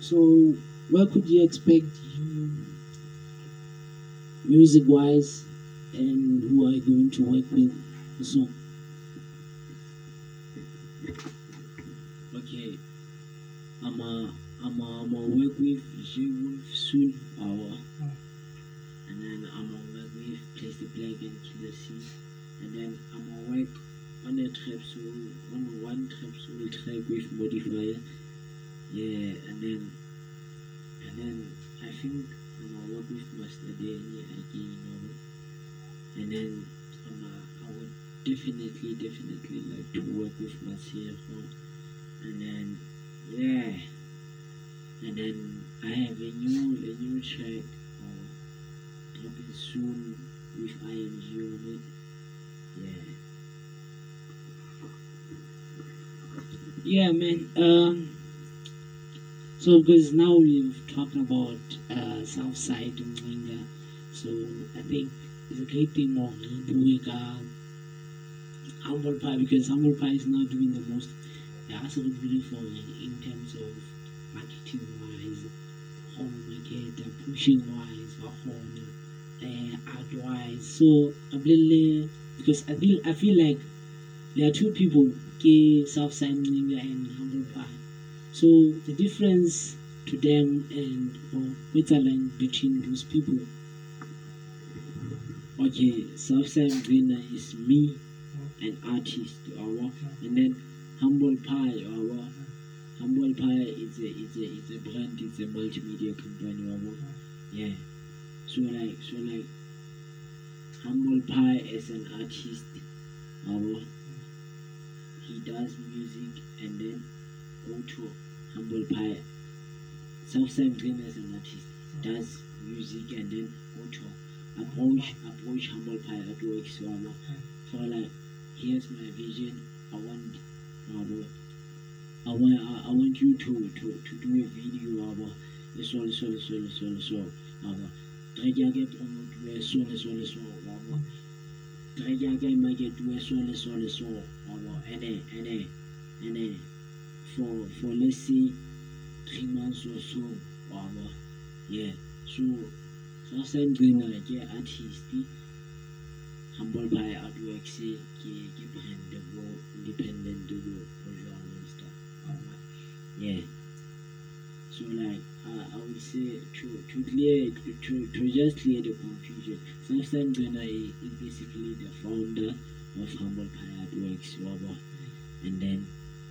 so what could you expect you music wise and who are you going to work with? So, Okay. I'm a I'm a I'm a work with J Wolf soon. Mm. And then I'm a work with Place the Black and Killer C. And then I'm a work on a trap soul on one trap soul track with modifier. Yeah, and then and then I think I'm a work with Master Danny again, you know. And then I'm a, I would definitely definitely like to work with Masiro and then yeah and then I have a new a new track uh, dropping soon with IMG on it yeah Yeah, man. Um, so because now we've talked about uh, South Side and Mlinga, so I think it's a great thing of doing uh, Humble Pie because Humble Pie is now doing the most. Yeah, also beautiful in terms of marketing wise, home market, pushing wise, home, uh, art wise. So I'm really because I feel I feel like there are two people, K Southside Mlinga and Humble Pie. So the difference to them and or line between those people. okay Southside winner is me an artist our and then Humble Pie our Humble Pie is a is a is a brand it's a multimedia company our yeah. So like so like Humble Pie as an artist our he does music and then go to Humble Pie. Southside Dream as an artist does music and then go to approach approach Humble Pie at work so so like here's my vision I want uh, I want I, I want you to to to do a video about so so so so so so uh, try to get promote so so so so uh, track ya ka e marketuwe so le so le so wabo ene ene ene for for let's say three months or so wabo yeah. So sasengcina ke artist humble pie artworks ke ke brand independent bo bo jwalo and stuff wabo yeah so like uh, I would say to to clear to, to, to just clear the confusion, Sometimes Gana is, is basically the founder of Humble Pie Artworks, Waba. And then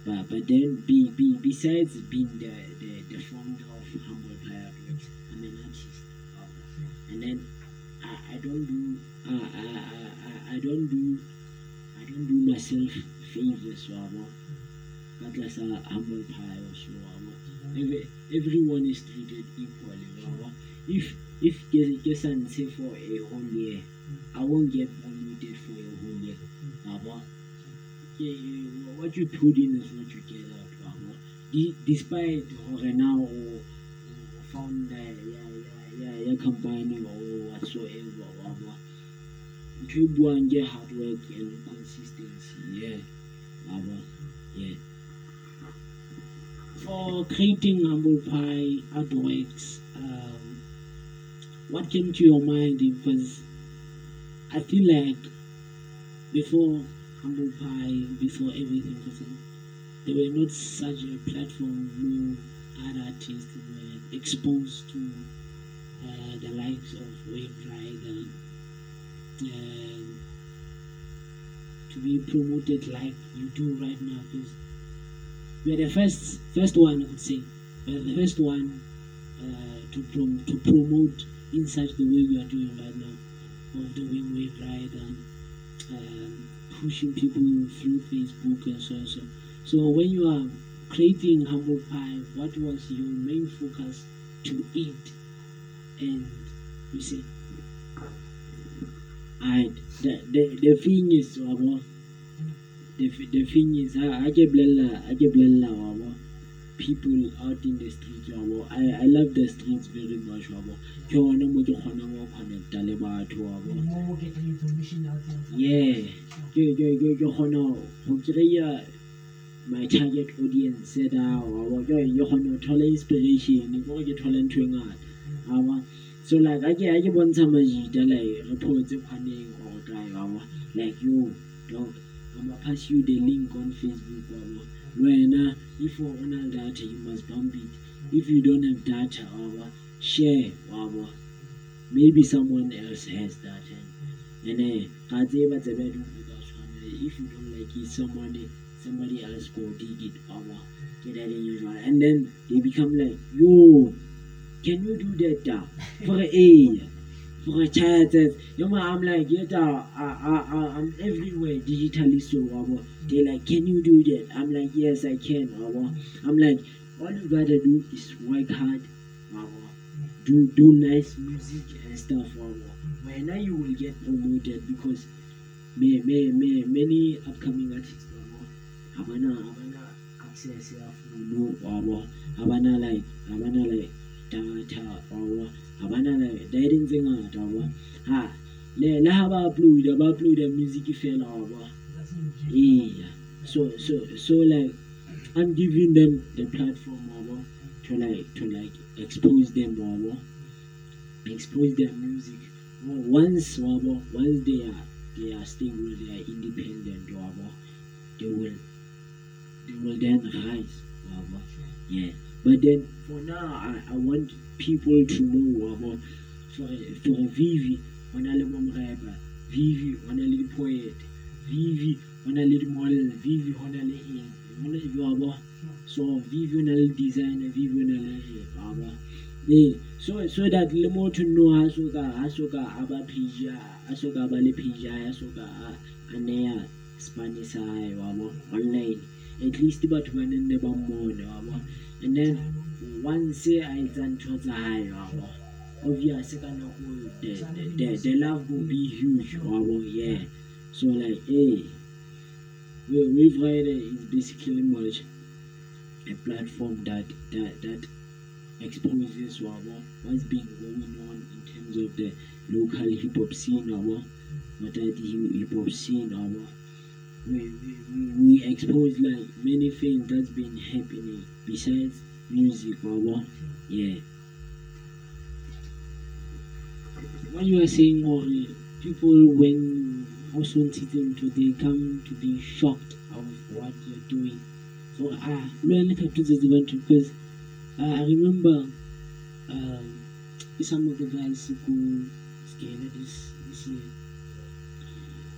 but but then be, be besides being the, the, the founder of Humble Pie Artworks, I'm an artist. Waba. And then I, I don't do I, I, I, I don't do I don't do myself favors. But as a humble pie or. Every, everyone is treated equally. Wawa. If if Gesan say for a whole year, I won't get promoted for a whole year. Wawa. Yeah, what you put in is what you get out. Wawa. De- Despite or now or, found yeah, yeah, yeah, yeah, company or whatsoever. Wawa. Ntho e buang hard work and consistency. Yeah. Yeah. For creating humble pie artworks, um, what came to your mind? Because I feel like before humble pie, before everything, there were not such a platform. No other artists were exposed to uh, the likes of Wave Rider. To be promoted like you do right now, because we are the first first one I would say. We are the first one uh, to prom- to promote in such the way we are doing right now of doing wave ride and um, pushing people through Facebook and so on so. So when you are creating humble pie, what was your main focus to eat? And you say, Alright, the, the, the thing is, wabo, the, the thing is, I, I get blella, I get blella, wabo, people out in the streets, wabo, I, I love the streets very much, wabo, ke hona mo ke kgonang go connecta le batho, wabo, More getting information out there. from- yeah, ke kgona go kry-a my target audience eh, da wabo, ke kgona go thola inspiration, ke gore ke thola ntho e ngata, wabo, so like a ke a ke bontsha majita like re photse kgwaneng or kae like yo dog i'ma pass you the link on facebook wabo wena if o na le data you must bump it. If you don't have data wabo share wabo maybe someone else has data. And eh ga tseba tsebe dintho ka if you don't like it somebody somebody else go dig it wabo ke that in usual and then they become like yo can you do that da for a for a child says you know, i'm like yeah I, I, I, i'm everywhere digitally so wabo they're like can you do that? I'm like yes i can wabo i'm like all you gotta do is work hard wabo do do nice music and stuff wabo when now you will get promoted because may, may, may, many upcoming artists wabo habana habana access wabo habana like habana like data wabo habana like da irin tse ngata wabo ha le le ha ba upload ba upload music fela That's yeah so so so like i'm giving them the platform wabo to like to like expose them wabo expose their music. Once wabo once they are they are stable they are independent wabo they will they will then rise wabo yeah but then for now i, I want people to know about for for vivi on a le momreba vivi on a le poet. Vivi on a le model vivi on a le so vivi on a le designer. Vivi on a le eng wabo eh so so that le motho no ha so ka ha so ka a ba page a so ka ba le ya a so a a online. At least batho ba nenne ba mmone wabo and then once etsa ntho hae wabo obvious ka nako the, the, the, the love will be huge yeah. So like hey Wa- wave is basically much a platform that that that exposes wabo uh, what's been going on in terms of the local hip hop scene uh, wabo matati hip hop scene uh, we, we, we, we expose like many things that's been happening besides music our yeah. What you are saying or people when also them to they come to be shocked of what you're doing. So ah learn how to this event because uh, I remember um, some of the guys who skated this this year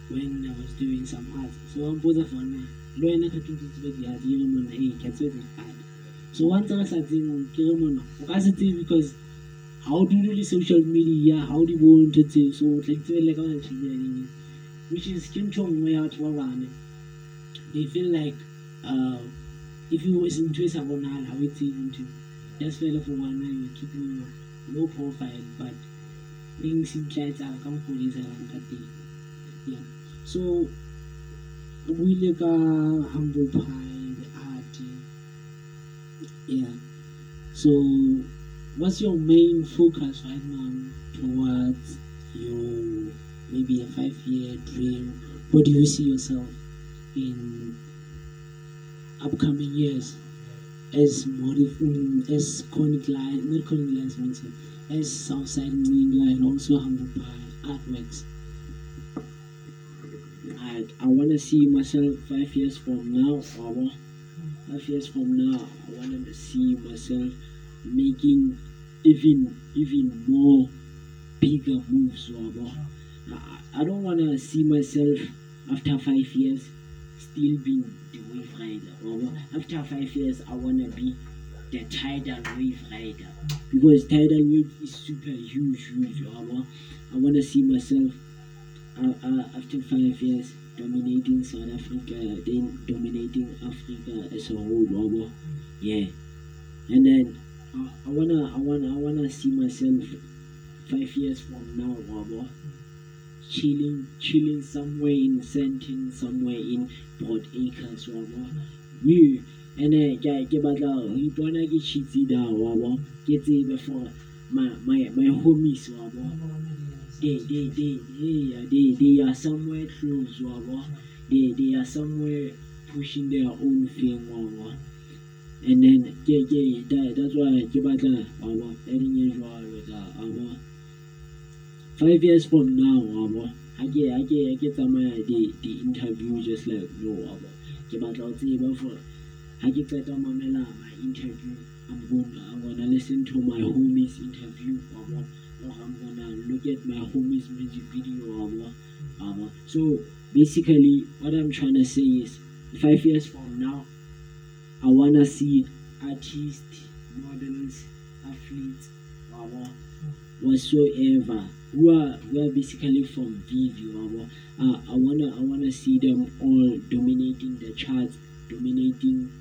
when I was doing some art so I'm both of them learn how to do this event yeah you know hey can so once I started doing it because how do you do social media how do you want to do so like like which is ya batho ba bane. They feel like uh, if you was into sa bonala ha o etseng ntho just fela for one night you keeping low profile but things in tla etsa ka for teng. Yeah. So we buile ka humble pie yeah so what's your main focus right now towards your maybe a five year dream? What do you see yourself in upcoming years as mm, as conic line, not conic lines, as Southside Mlinga and also Humble Pie artworks? I, I want to see myself five years from now, or five years from now, I want to see myself making even even more bigger moves, or I don't want to see myself after five years still being the wave rider. Or after five years, I want to be the tidal wave rider because tidal wave is super huge, huge. Or I want to see myself uh, uh, after five years dominating South Africa, then dominating Africa as a whole. Or, yeah, and then uh, I wanna, I wanna, I wanna see myself five years from now. Or, chilling chilling somewhere in Sentin, somewhere in Port Acres wa bo we ene ke ke ho ipona ke chitsi da bo ke tsebe for my my my homies wa bo they they they they they they are somewhere close wa bo they they are somewhere pushing their own thing wa bo and then ke ke that, that's why ke batla wa bo e ding e jwalo da wa five years from now wa bo ha ke get, ke ha ke tsamaya di di interview just like no wa bo ke batla ho tseba for ke qeta ho mamela my interview I'm gonna I'm gonna listen to my homies interview wa bo or I'm gonna look at my homies music video so basically what I'm trying to say is five years from now I wanna see artists models athletes whatsoever who are who are basically from Vivi. Uh, I wanna I wanna see them all dominating the charts, dominating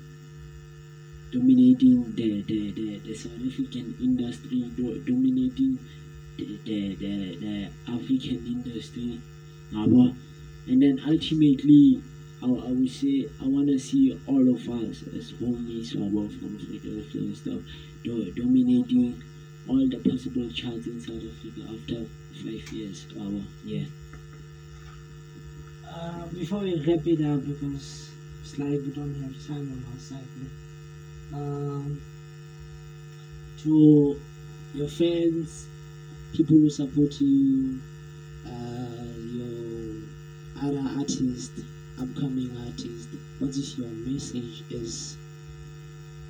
dominating the the, the, the South African industry, do, dominating the, the, the, the African industry. Uh, and then ultimately I, I would say I wanna see all of us as homies uh, from Africa and stuff do, dominating all the possible charts in South Africa after five years. Wow, yeah. Uh, before we wrap it up, because it's like we don't have time on our side, um, to your fans, people who support you, uh, your other artists, upcoming artists, what is your message as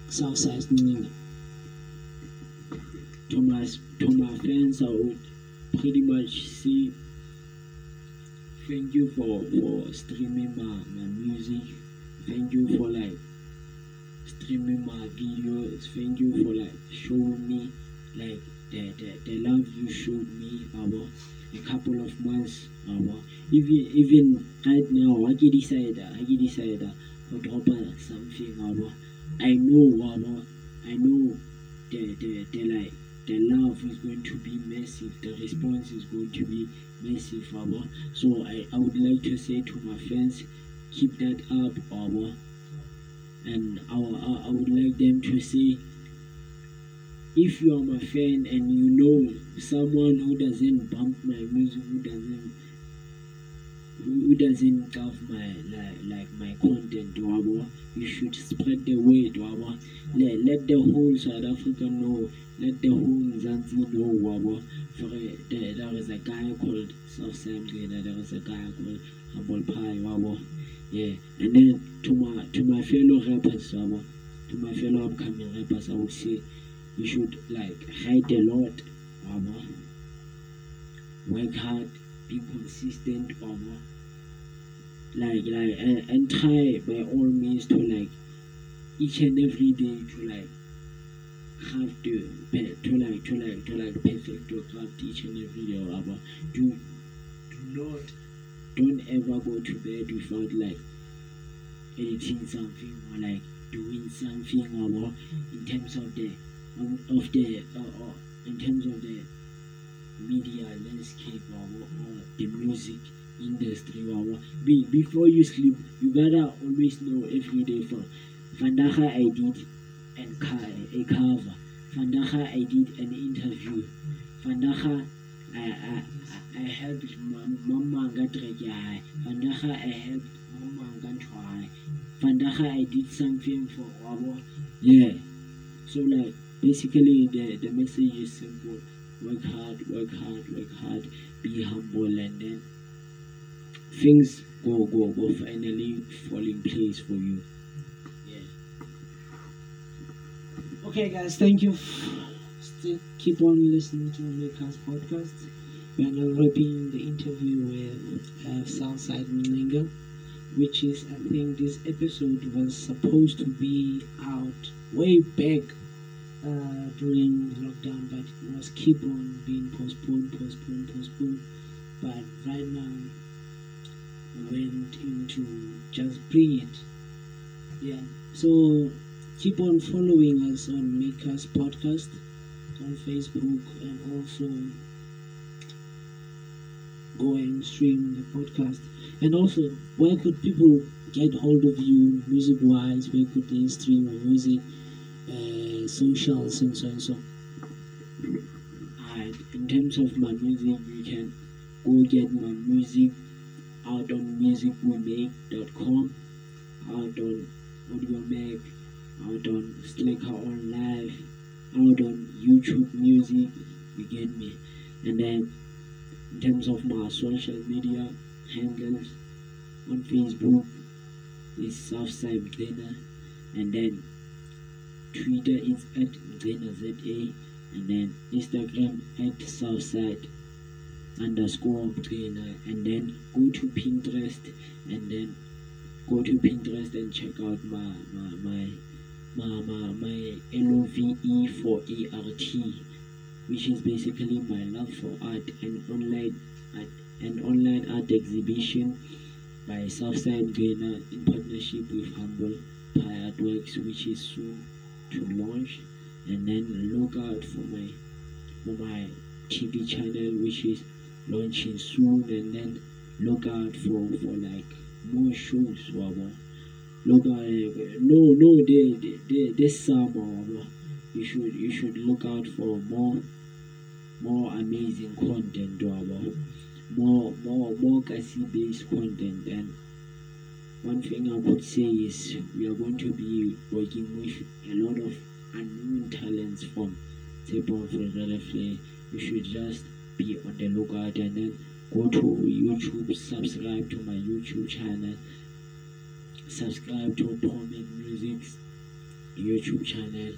Southside Nina? To my, to my fans, I would pretty much say thank you for, for streaming my, my music. Thank you for like streaming my videos. Thank you for like showing me like the, the, the love you showed me about a couple of months about even even right now I get decided I get decided uh, to drop something about I know about I know the the, the like the love is going to be massive, the response is going to be massive, about So I, I would like to say to my friends, keep that up, about And I, I, I would like them to say, if you are my friend and you know someone who doesn't bump my music, who doesn't who doesn't love my like like my content you should spread the word let, let the whole south africa know let the whole Mzansi know for uh, there, there is a guy called South Sam there is a guy called Humble Pie yeah. And then to my to my fellow rappers to my fellow upcoming rappers i would say you should like write a lot wabo uh, work hard be consistent wabo uh, like like and, and try by all means to like each and every day to like have to to like to like to like perfect your craft each and every day uh, wabo do do not don't ever go to bed without like editing something or like doing something or in terms of the of the uh, uh, in terms of the media landscape or, the music industry or be, before you sleep you gotta always know every day for vandaga i did and a cover. Vandaga i did an interview. Vandaga I, I, I helped mama hae. Vandaga i helped mama hae. Vandaga i did something for wabo yeah. So like basically the the message is simple work hard work hard work hard be humble and then things go go go finally fall in place for you yeah Okay, guys, thank you. Still keep on listening to Maker's podcast. We are now wrapping the interview with uh, Southside Mlinga, which is, I think, this episode was supposed to be out way back uh, during lockdown, but it was keep on being postponed, postponed, postponed. But right now, we went into just bring it. Yeah. So keep on following us on Makers Podcast on Facebook and also go and stream the podcast. And also, where could people get hold of you music wise? Where could they stream your music, uh, socials, and so and? And in terms of my music, you can go get my music out on musicwemake.com, out on Audiomack, out on Slicker on Live, out on YouTube Music, you get me. And then in terms of my social media handles on Facebook is Southside Mgena, and then Twitter is at ZA, and then Instagram at Southside underscore Mgena, and then go to Pinterest, and then go to Pinterest and check out my my my my my, my LOVE for ART, which is basically my love for art and online art an online art exhibition by Southside Ghana in partnership with Humble Pie Artworks, which is soon to launch. And then look out for my for my TV channel, which is launching soon. And then look out for for like more shows, wabo. Look out, no, no, they, they, they, this summer, wabo. You should you should look out for more more amazing content, wabo more more more Kasi based content and one thing I would say is we are going to be working with a lot of unknown talents from Tepon Frederifle. You should just be on the lookout and then go to YouTube, subscribe to my YouTube channel, subscribe to Promet Music's YouTube channel,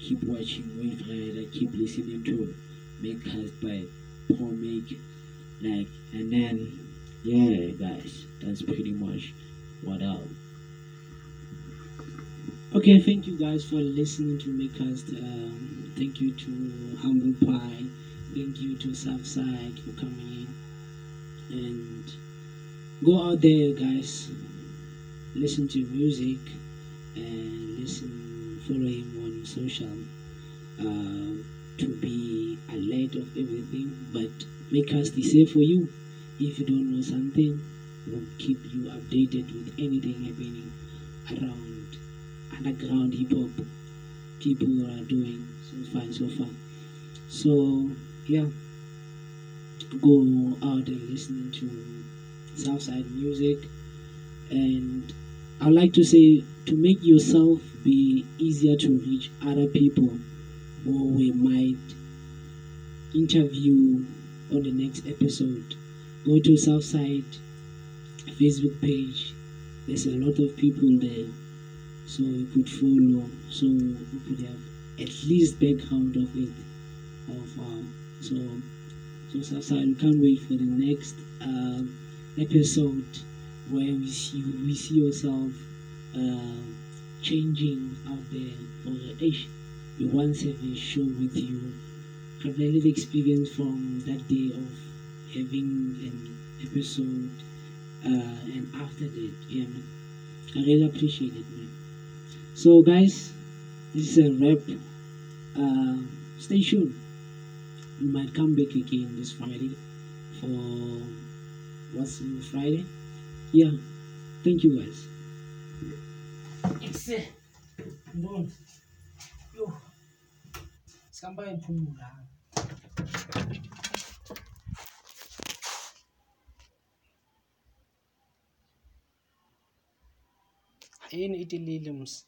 keep watching Wave Rider, keep listening to Makecast by Promet like and then yeah guys that's pretty much what up Okay, thank you guys for listening to Makecast. Um, thank you to Humble Pie. Thank you to Southside for coming in. And go out there, guys. Listen to music and listen, follow him on social uh, to be alert of everything. But Makecast is here for you. If you don't know something, we'll keep you updated with anything happening around underground hip hop people are doing so far and so far. So yeah, go out and listen to Southside Music. And I'd like to say to make yourself be easier to reach other people who we might interview on the next episode, go to Southside Facebook page. There's a lot of people there, so you could follow. So you could have at least background of it. Of um, so so Southside, we can't wait for the next um, episode where we see we see yourself uh, changing out there. For Ish, we once have a show with you. A little experience from that day of having an episode, uh, and after that, yeah, man. I really appreciate it, man. So, guys, this is a wrap. Uh, stay tuned. We might come back again this Friday for what's new Friday. Yeah, thank you guys. Yo. Crane et de l'Élims.